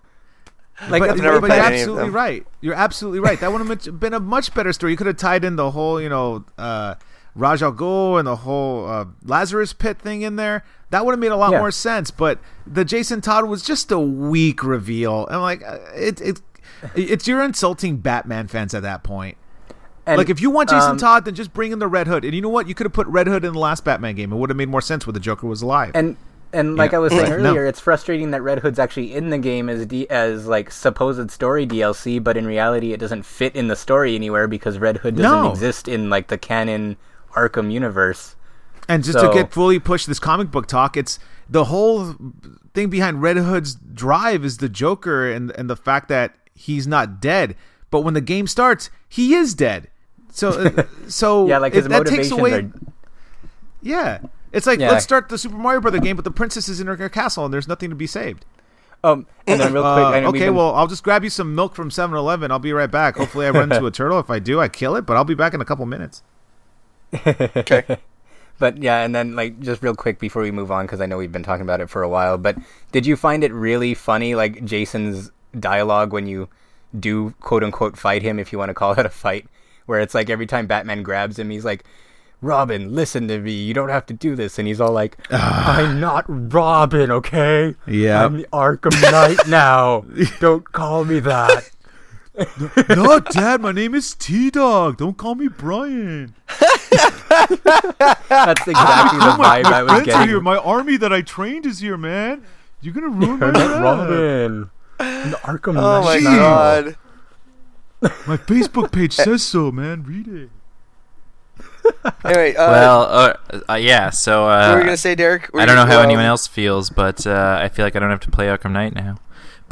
Like but, that's never but played you're any of absolutely right. You're absolutely right. That would have been a much better story. You could have tied in the whole, you know, uh, Ra's Al Ghul and the whole uh, Lazarus Pit thing in there. That would have made a lot Yeah. more sense. But the Jason Todd was just a weak reveal, and like uh, it, it, it's you're insulting Batman fans at that point. And, like if you want Jason um, Todd, then just bring in the Red Hood. And you know what? You could have put Red Hood in the last Batman game. It would have made more sense when the Joker was alive. and and like Yeah. I was saying Like, no. earlier, it's frustrating that Red Hood's actually in the game as D- as like supposed story DLC, but in reality, it doesn't fit in the story anywhere because Red Hood doesn't No. exist in like the canon Arkham universe. And just So- to get fully push this comic book talk, it's the whole thing behind Red Hood's drive is the Joker and and the fact that he's not dead. But when the game starts, he is dead. So uh, so (laughs) Yeah, like it- his that takes away. are. Yeah, it's like Yeah. let's start the Super Mario Brother game, but the princess is in her castle and there's nothing to be saved. Um, and then real quick, Uh, I know we've okay, well, I'll just grab you some milk from 7-Eleven. I'll be right back. Hopefully, I run into (laughs) a turtle. If I do, I kill it. But I'll be back in a couple minutes. Okay. (laughs) But yeah, and then like just real quick before we move on, because I know we've been talking about it for a while. But did you find it really funny, like Jason's dialogue when you do quote unquote fight him, if you want to call it a fight, where it's like every time Batman grabs him, he's like, "Robin, listen to me. You don't have to do this," and he's all like, "I'm not Robin, okay? Yeah. I'm the Arkham Knight (laughs) now. don't call me that." (laughs) no, Dad, my name is T Dog. Don't call me Brian. (laughs) That's exactly the vibe I was getting. My army that I trained is here, man. You're gonna ruin my Robin. The Arkham Oh my Knight god. My Facebook page says so, man. Read it. (laughs) Anyway, uh, well, uh, uh, yeah. So uh, what were you gonna say, Derek? Were I don't you- know how well, anyone else feels, but uh, I feel like I don't have to play Arkham Knight now.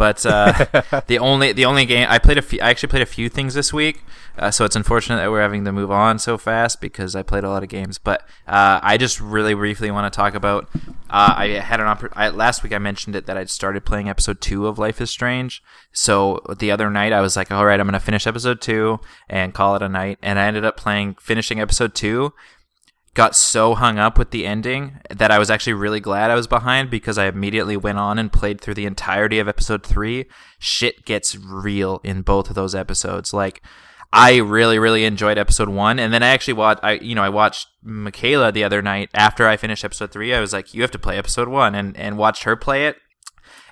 But uh, (laughs) the only the only game I played a few, I actually played a few things this week, uh, so it's unfortunate that we're having to move on so fast because I played a lot of games. But uh, I just really briefly want to talk about. Uh, I had an oppor- I, last week. I mentioned it that I'd started playing episode two of Life is Strange. So the other night I was like, all right, I'm gonna finish episode two and call it a night. And I ended up playing finishing episode two got so hung up with the ending that I was actually really glad I was behind because I immediately went on and played through the entirety of episode three. Shit gets real in both of those episodes. Like, I really, really enjoyed episode one, and then I actually watched. I, you know, I watched Michaela the other night after I finished episode three. I was like, "You have to play episode one," and and watched her play it.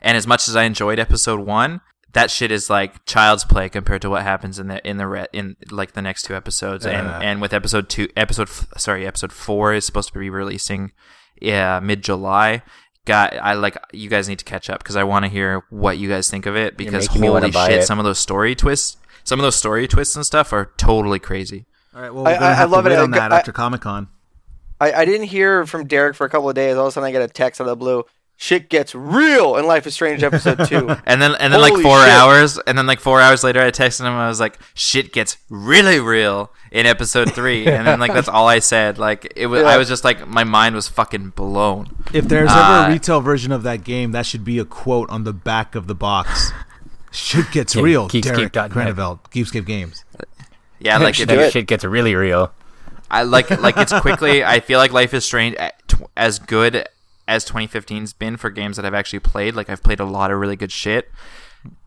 And as much as I enjoyed episode one, that shit is like child's play compared to what happens in the in the re- in like the next two episodes. And and with episode two, episode f- sorry, episode four is supposed to be releasing, yeah, mid July. Got I like you guys need to catch up because I want to hear what you guys think of it because making me wanna holy shit, it. some of those story twists, some of those story twists and stuff are totally crazy. All right. Well, I- we're gonna I- I love to it. wait I on that I- after Comic Con. I, I didn't hear from Derek for a couple of days. All of a sudden, I get a text out of the blue. Shit gets real in Life is Strange episode two. (laughs) And then and then like four shit. hours and then like four hours later I texted him I was like shit gets really real in episode three and then like (laughs) that's all I said like it was Yeah. I was just like my mind was fucking blown. If there's ever Uh, a retail version of that game, that should be a quote on the back of the box. Shit gets Yeah, real. Geekscape Derek dot net. Graneveld, Geekscape Games. Yeah, like if it. shit gets really real. I like like it's quickly. I feel like Life is Strange uh, as good as 2015's been for games that I've actually played. Like I've played a lot of really good shit.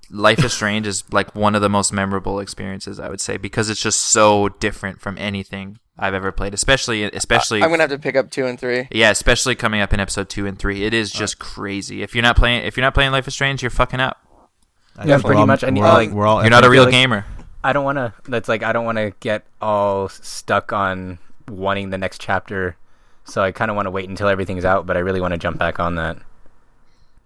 Life is Strange is like one of the most memorable experiences I would say because it's just so different from anything I've ever played. Especially especially I'm gonna have to pick up two and three. yeah, especially coming up in episode two and three. It is just crazy. If you're not playing, if you're not playing Life is Strange, you're fucking up. I Yeah, pretty all- much. I need- we're all, like, we're all You're not a real like- gamer. I don't want to. That's like I don't want to get all stuck on wanting the next chapter. So I kind of want to wait until everything's out, but I really want to jump back on that.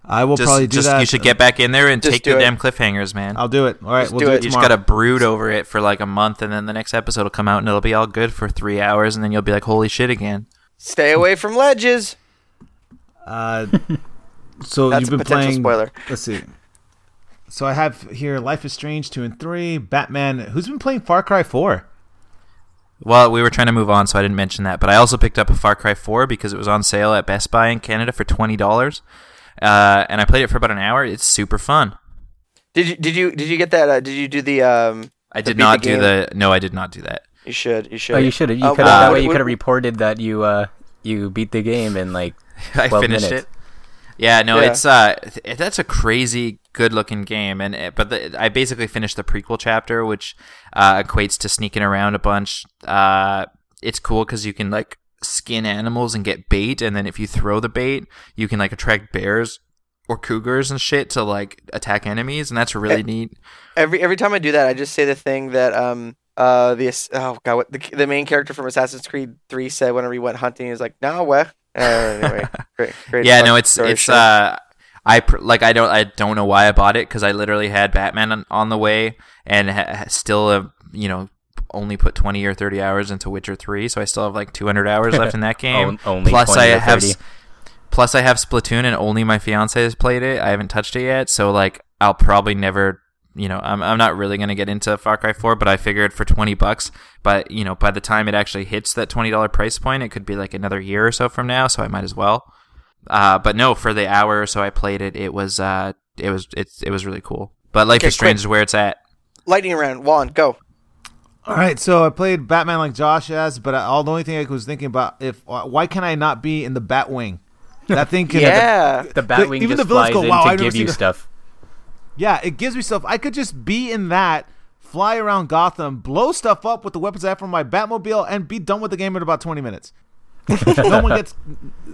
I will Just, probably do just that. you should get back in there and Just take do the it. damn cliffhangers, man. I'll do it. All right, Just we'll do do, it. it You just gotta brood over it for like a month, and then the next episode will come out, and it'll be all good for three hours, and then you'll be like, "Holy shit!" again. Stay away from ledges. Uh, (laughs) so That's you've been potential playing. spoiler. Let's see. So I have here Life is Strange two and three. Batman. Who's been playing Far Cry four? Well, we were trying to move on, so I didn't mention that. But I also picked up a Far Cry 4 because it was on sale at Best Buy in Canada for twenty dollars, uh, and I played it for about an hour. It's super fun. Did you did you did you get that? Uh, did you do the? Um, I did beat not the do game? the. No, I did not do that. you should. You should. Oh, you should have. You Uh, could what- have. that way, you could have reported that you uh you beat the game in like (laughs) I 12 finished minutes. it. Yeah, no, Yeah. it's uh, th- that's a crazy good looking game, and it- but the, I basically finished the prequel chapter, which uh, equates to sneaking around a bunch. Uh, it's cool because you can like skin animals and get bait, and then if you throw the bait, you can like attract bears or cougars and shit to like attack enemies, and that's really Eh. neat. every every time I do that, I just say the thing that um uh the oh god what the the main character from Assassin's Creed Three said whenever he went hunting. He was like, "No, where?" Uh, anyway, (laughs) great, great. yeah, no, it's it's uh, I pr- like I don't I don't know why I bought it because I literally had Batman on, on the way and ha- still have you know only put twenty or thirty hours into Witcher three, so I still have like two hundred hours left in that (laughs) game. On- only plus 20 I have plus I have Splatoon and only my fiance has played it. I haven't touched it yet, so like I'll probably never. You know, I'm I'm not really gonna get into Far Cry 4, but I figured for 20 bucks, but you know, by the time it actually hits that $20 price point, it could be like another year or so from now, so I might as well. Uh, but no, for the hour or so I played it, it was uh, it was it, it was really cool. But Life Okay, is Strange quick. is where it's at. lightning round. Juan, go. All right, so I played Batman like Josh has, but I, all the only thing I was thinking about if why can I not be in the Batwing? That thing can (laughs) Yeah. the Batwing even just the villains flies go, in "Wow, to I've give you seen a-" stuff. Yeah, it gives me stuff. I could just be in that, fly around Gotham, blow stuff up with the weapons I have from my Batmobile, and be done with the game in about 20 minutes. (laughs) no one gets.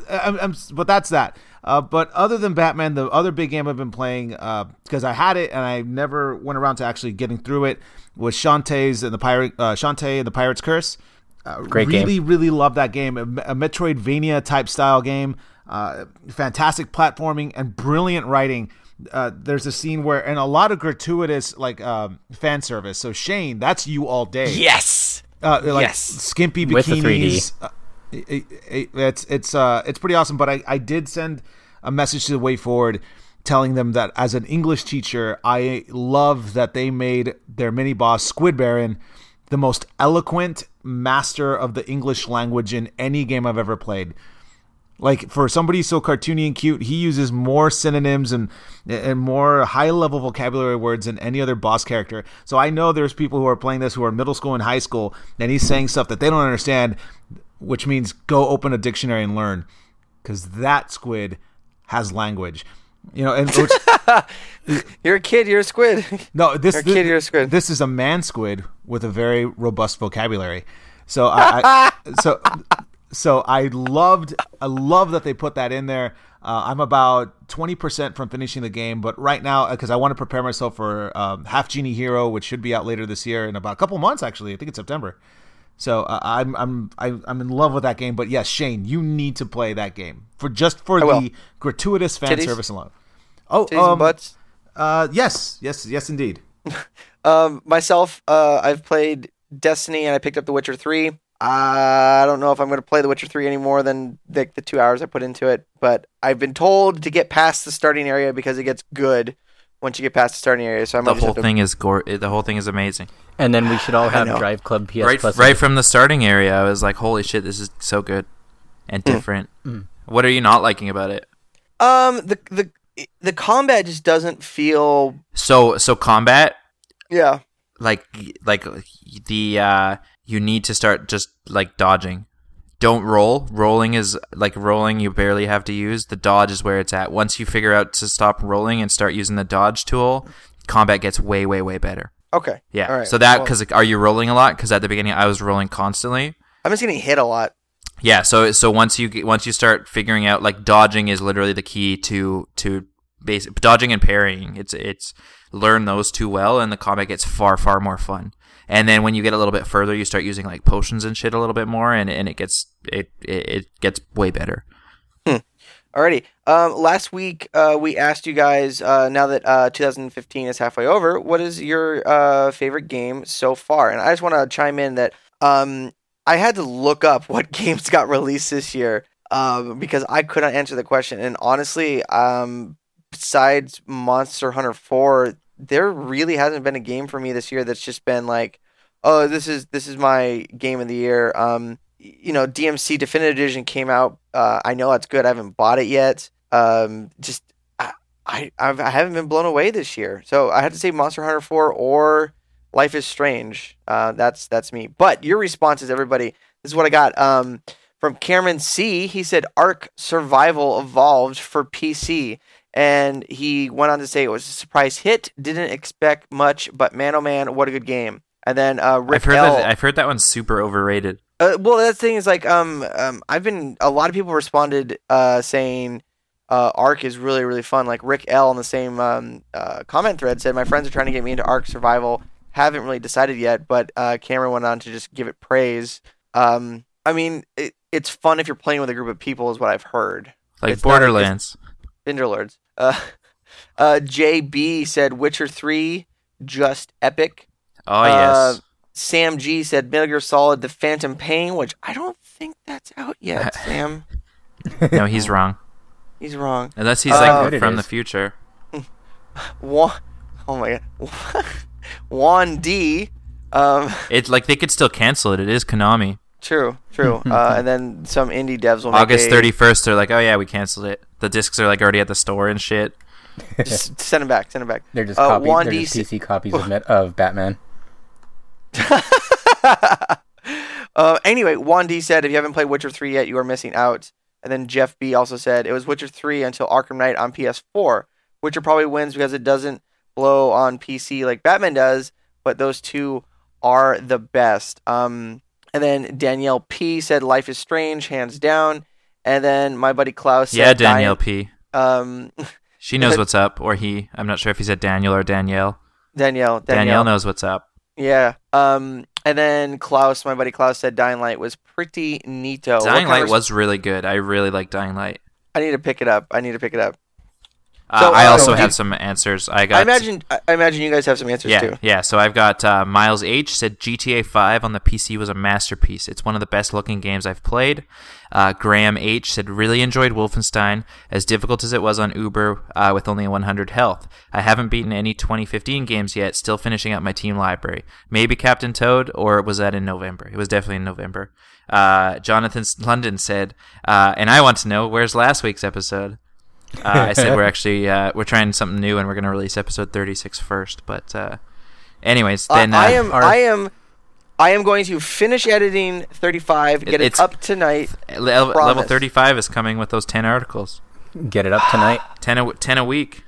I'm, I'm, but that's that. Uh, but other than Batman, the other big game I've been playing because I had it and I never went around to actually getting through it was Shantae's and the pirate uh, Shantae and the Pirate's Curse. Uh, Great game. really, really love that game. A, a Metroidvania type style game. Uh, fantastic platforming and brilliant writing. Uh, there's a scene where and a lot of gratuitous like um, fan service. So Shane, that's you all day Yes. uh, like Yes. skimpy With the 3D. bikinis. It- it- it's it's uh it's pretty awesome. But I I did send a message to the WayForward telling them that as an English teacher, I love that they made their mini boss Squid Baron the most eloquent master of the English language in any game I've ever played. Like for somebody so cartoony and cute, he uses more synonyms and and more high level vocabulary words than any other boss character. So I know there's people who are playing this who are middle school and high school, and he's saying stuff that they don't understand, which means go open a dictionary and learn, because that squid has language. You know, and (laughs) You're a kid. You're a squid. no, this You're a kid, you're a squid. this is a man squid with a very robust vocabulary. So I, I (laughs) so so I loved I love that they put that in there. Uh, I'm about 20% from finishing the game, but right now because I want to prepare myself for um, Half Genie Hero, which should be out later this year in about a couple months. Actually, I think it's September. So uh, I'm I'm I- I'm in love with that game. But yes, Shane, you need to play that game for just for the gratuitous fan Titties? service alone. Oh, Titties and um, butts. uh, yes, yes, yes, indeed. (laughs) Um, myself, uh, I've played Destiny and I picked up The Witcher Three. I don't know if I'm going to play The Witcher Three any more than the, the two hours I put into it, but I've been told to get past the starting area because it gets good once you get past the starting area. So I'm The whole have to- thing is gore. The whole thing is amazing. And then we should all have. Drive Club PS right, Plus. right from the starting area, I was like, "Holy shit, this is so good and Hmm. different." What are you not liking about it? Um, the the the combat just doesn't feel. So, so combat Yeah, like like the uh you need to start just like dodging. Don't roll. Rolling is like rolling you barely have to use. The dodge is where it's at. Once you figure out to stop rolling and start using the dodge tool, combat gets way way way better. Okay. Yeah. All right. So that Well, because are you rolling a lot? Because at the beginning I was rolling constantly. I'm just getting hit a lot. Yeah. So so once you get, once you start figuring out like dodging is literally the key to to basic dodging and parrying. It's it's learn those two well, and the combat gets far far more fun. And then when you get a little bit further, you start using like potions and shit a little bit more, and, and it gets it, it it gets way better. Alrighty. Um, last week uh, we asked you guys. Uh, now that uh, 2015 is halfway over, what is your uh, favorite game so far? And I just want to chime in that um, I had to look up what (laughs) games got released this year um, because I couldn't answer the question. And honestly, um, besides Monster Hunter 4, there really hasn't been a game for me this year that's just been like, oh, this is this is my game of the year. Um, you know, DMC Definitive Edition came out. Uh, I know that's good. I haven't bought it yet. Um, just I, I I've, I haven't been blown away this year. So I have to say Monster Hunter 4 or Life is Strange. Uh, that's that's me. But your responses, everybody. This is what I got. Um, from Cameron C. He said Ark Survival Evolved for PC. And he went on to say it was a surprise hit. Didn't expect much, but man, oh man, what a good game. And then uh, Rick I've heard L. that I've heard that one's super overrated. Uh, well, that thing is like um um I've been a lot of people responded uh saying uh Ark is really really fun. Like Rick L on the same um uh, comment thread said my friends are trying to get me into Ark Survival. Haven't really decided yet, but uh, Cameron went on to just give it praise. Um, I mean, it, it's fun if you're playing with a group of people, is what I've heard. Like It's Borderlands. Binderlords. Uh, (laughs) uh, JB said Witcher Three, just epic. oh uh, yes. Sam G said Metal Gear Solid: The Phantom Pain, which I don't think that's out yet. (laughs) Sam, no, he's wrong. he's wrong. Unless he's Uh, like Good from the future. (laughs) Juan, oh my god, (laughs) Juan D. Um, It's like they could still cancel it. It is Konami. true, true. uh, and then some indie devs will make August a- thirty first. They're like, oh yeah, we canceled it. The discs are like already at the store and shit. Just send them back. Send them back. They're just Uh, copies. Juan They're D. just PC copies of, of Batman. (laughs) uh, anyway, Juan D said, if you haven't played Witcher 3 yet, you are missing out. And then Jeff B also said, it was Witcher 3 until Arkham Knight on PS4. Witcher probably wins because it doesn't blow on PC like Batman does, but those two are the best. Um, and then Danielle P said, Life is Strange, hands down. And then my buddy Klaus said, Yeah, Danielle P. Um, She knows (laughs) what's up, or he. I'm not sure if he said Daniel or Danielle. Danielle, Danielle, Danielle, knows what's up. Yeah. Um, and then Klaus, my buddy Klaus said Dying Light was pretty neato. Dying Light was really good. I really like Dying Light. I need to pick it up. I need to pick it up. Uh, So, I uh, also have some answers. I got. I imagine. I imagine you guys have some answers Yeah, too. yeah. So I've got uh, Miles H said GTA 5 on the PC was a masterpiece. It's one of the best looking games I've played. Uh, Graham H said really enjoyed Wolfenstein, as difficult as it was on Uber uh, with only 100 health. I haven't beaten any 2015 games yet. Still finishing up my Steam library. Maybe Captain Toad, or was that in November? It was definitely in November. Uh, Jonathan London said, uh, and I want to know where's last week's episode. Uh, I said we're (laughs) actually uh, we're trying something new and we're going to release episode 36 first. But uh, anyways, I- then uh, I am. our- I am. I am going to finish editing 35. Get it, up tonight. le- level promise. 35 is coming with those 10 articles. Get it up tonight. (gasps) 10 a, 10 a week.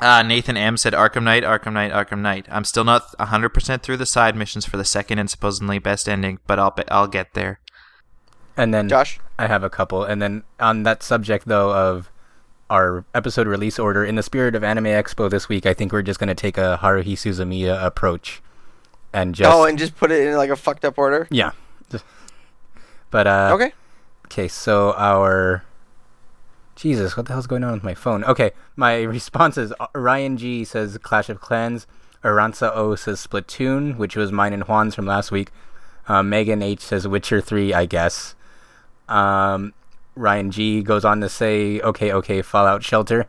Uh, Nathan M said Arkham Knight, Arkham Knight, Arkham Knight. I'm still not 100% through the side missions for the second and supposedly best ending, but I'll be- I'll get there. And then Josh. I have a couple. And then on that subject though of our episode release order, in the spirit of Anime Expo this week, I think we're just gonna take a Haruhi Suzumiya approach, and just oh, and just put it in like a fucked up order. yeah. But uh, Okay. Okay, so our Jesus, what the hell's going on with my phone? Okay, my (laughs) response is uh, Ryan G says Clash of Clans. Aranza O says Splatoon, which was mine and Juan's from last week. Uh, Megan H says Witcher 3, I guess. Um, Ryan G goes on to say, okay, okay, Fallout Shelter.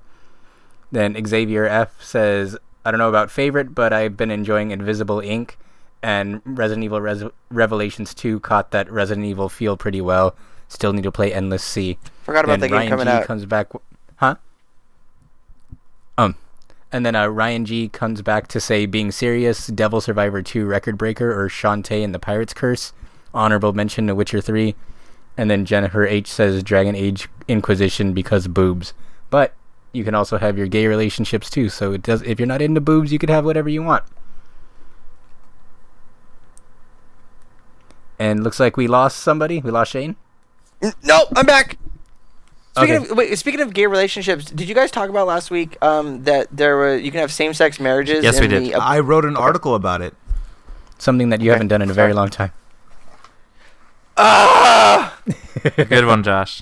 Then Xavier F says, I don't know about favorite, but I've been enjoying Invisible Ink. And Resident Evil Res- Revelations 2 caught that Resident Evil feel pretty well. Still need to play Endless Sea. Forgot about Then that game Ryan coming G out. comes back, w- huh? Um, And then uh, Ryan G comes back to say being serious, Devil Survivor 2 Record Breaker or Shantae and the Pirate's Curse. Honorable mention to Witcher 3. And then Jennifer H says Dragon Age Inquisition because boobs. But you can also have your gay relationships too. So it does if you're not into boobs, you could have whatever you want. And looks like we lost somebody. We lost Shane. No, I'm back. Speaking Okay. of wait, speaking of gay relationships, did you guys talk about last week um, that there were you can have same sex marriages? Yes, in we did. The, uh, I wrote an article about it. Something that you Okay, haven't done in a very long time. Ah! Good one, Josh.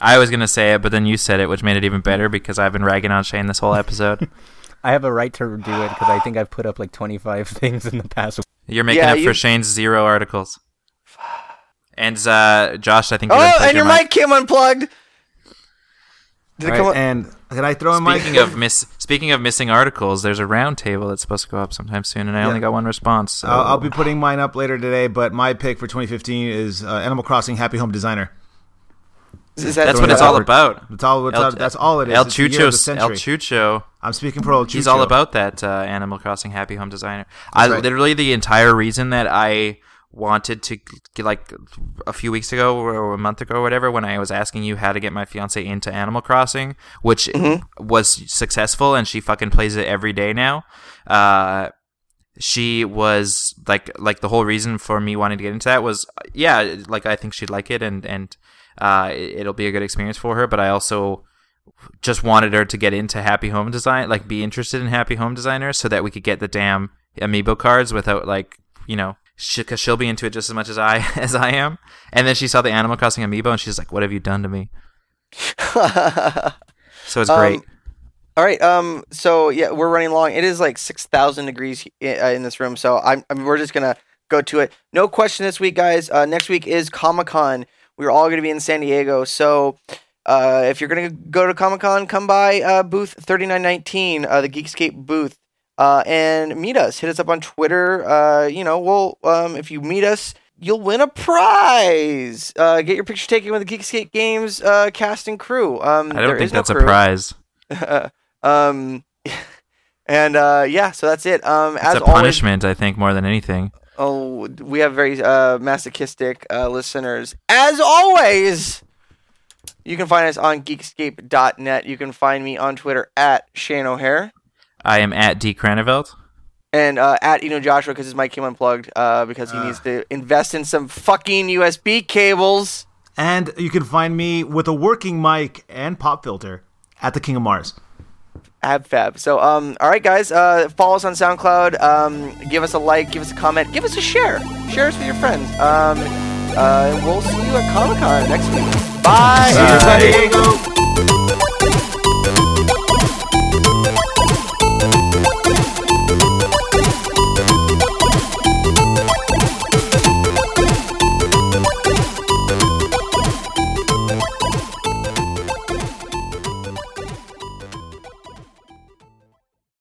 I was gonna say it, but then you said it, which made it even better because I've been ragging on Shane this whole episode. (laughs) I have a right to do it because I think I've put up like 25 things in the past. You're making Yeah, up you- for Shane's zero articles. And uh, Josh, I think Oh, gonna and your mic came unplugged. Did Right, come? and can I throw in my Speaking of miss, speaking of missing articles, there's a round table that's supposed to go up sometime soon, and I only got one response. So. I'll, I'll be putting mine up later today, but my pick for 2015 is uh, Animal Crossing Happy Home Designer. is that that's what it's all out. about. That's all. That's, El- all, that's all it is. El It's the year of the Chucho, El century. Chucho. I'm speaking for El Chucho. He's all about that uh, Animal Crossing Happy Home Designer. I right. literally the entire reason that I wanted to get like a few weeks ago or a month ago or whatever when I was asking you how to get my fiance into Animal Crossing, which was successful and she fucking plays it every day now. Uh, she was like like the whole reason for me wanting to get into that was yeah like I think she'd like it and and uh, it- it'll be a good experience for her. But I also just wanted her to get into Happy Home Design, like be interested in Happy Home Designer, so that we could get the damn amiibo cards without like you know, because she'll be into it just as much as I (laughs) as I am. And then she saw the Animal Crossing amiibo, and she's like, "What have you done to me?" (laughs) So it's Um, great. All right. Um. So yeah, we're running long. It is like six thousand degrees uh, in this room. So I'm. I mean, we're just gonna go to it. No question this week, guys. Uh, next week is Comic Con. We're all gonna be in San Diego. So. Uh, if you're gonna go to Comic Con, come by uh, booth 3919, uh, the Geekscape booth, uh, and meet us. Hit us up on Twitter. Uh, you know, we'll um, if you meet us, you'll win a prize. Uh, get your picture taken with the Geekscape Games uh, cast and crew. Um, I don't think is no that's a prize. (laughs) um, and uh, yeah, so that's it. Um, It's as a always, punishment, I think, more than anything. oh, we have very uh, masochistic uh, listeners. As always, you can find us on Geekscape.net. You can find me on Twitter at Shane O'Hare I am at D Cranevelt. and uh, at Eno Joshua because his mic came unplugged uh, because he needs to invest in some fucking USB cables. And you can find me with a working mic and pop filter at the King of Mars. Abfab. So, um, all right, guys, uh, follow us on SoundCloud. Um, give us a like, give us a comment, give us a share. Share us with your friends. Um, uh, we'll see you at Comic Con next week. Bye, Bye. everybody.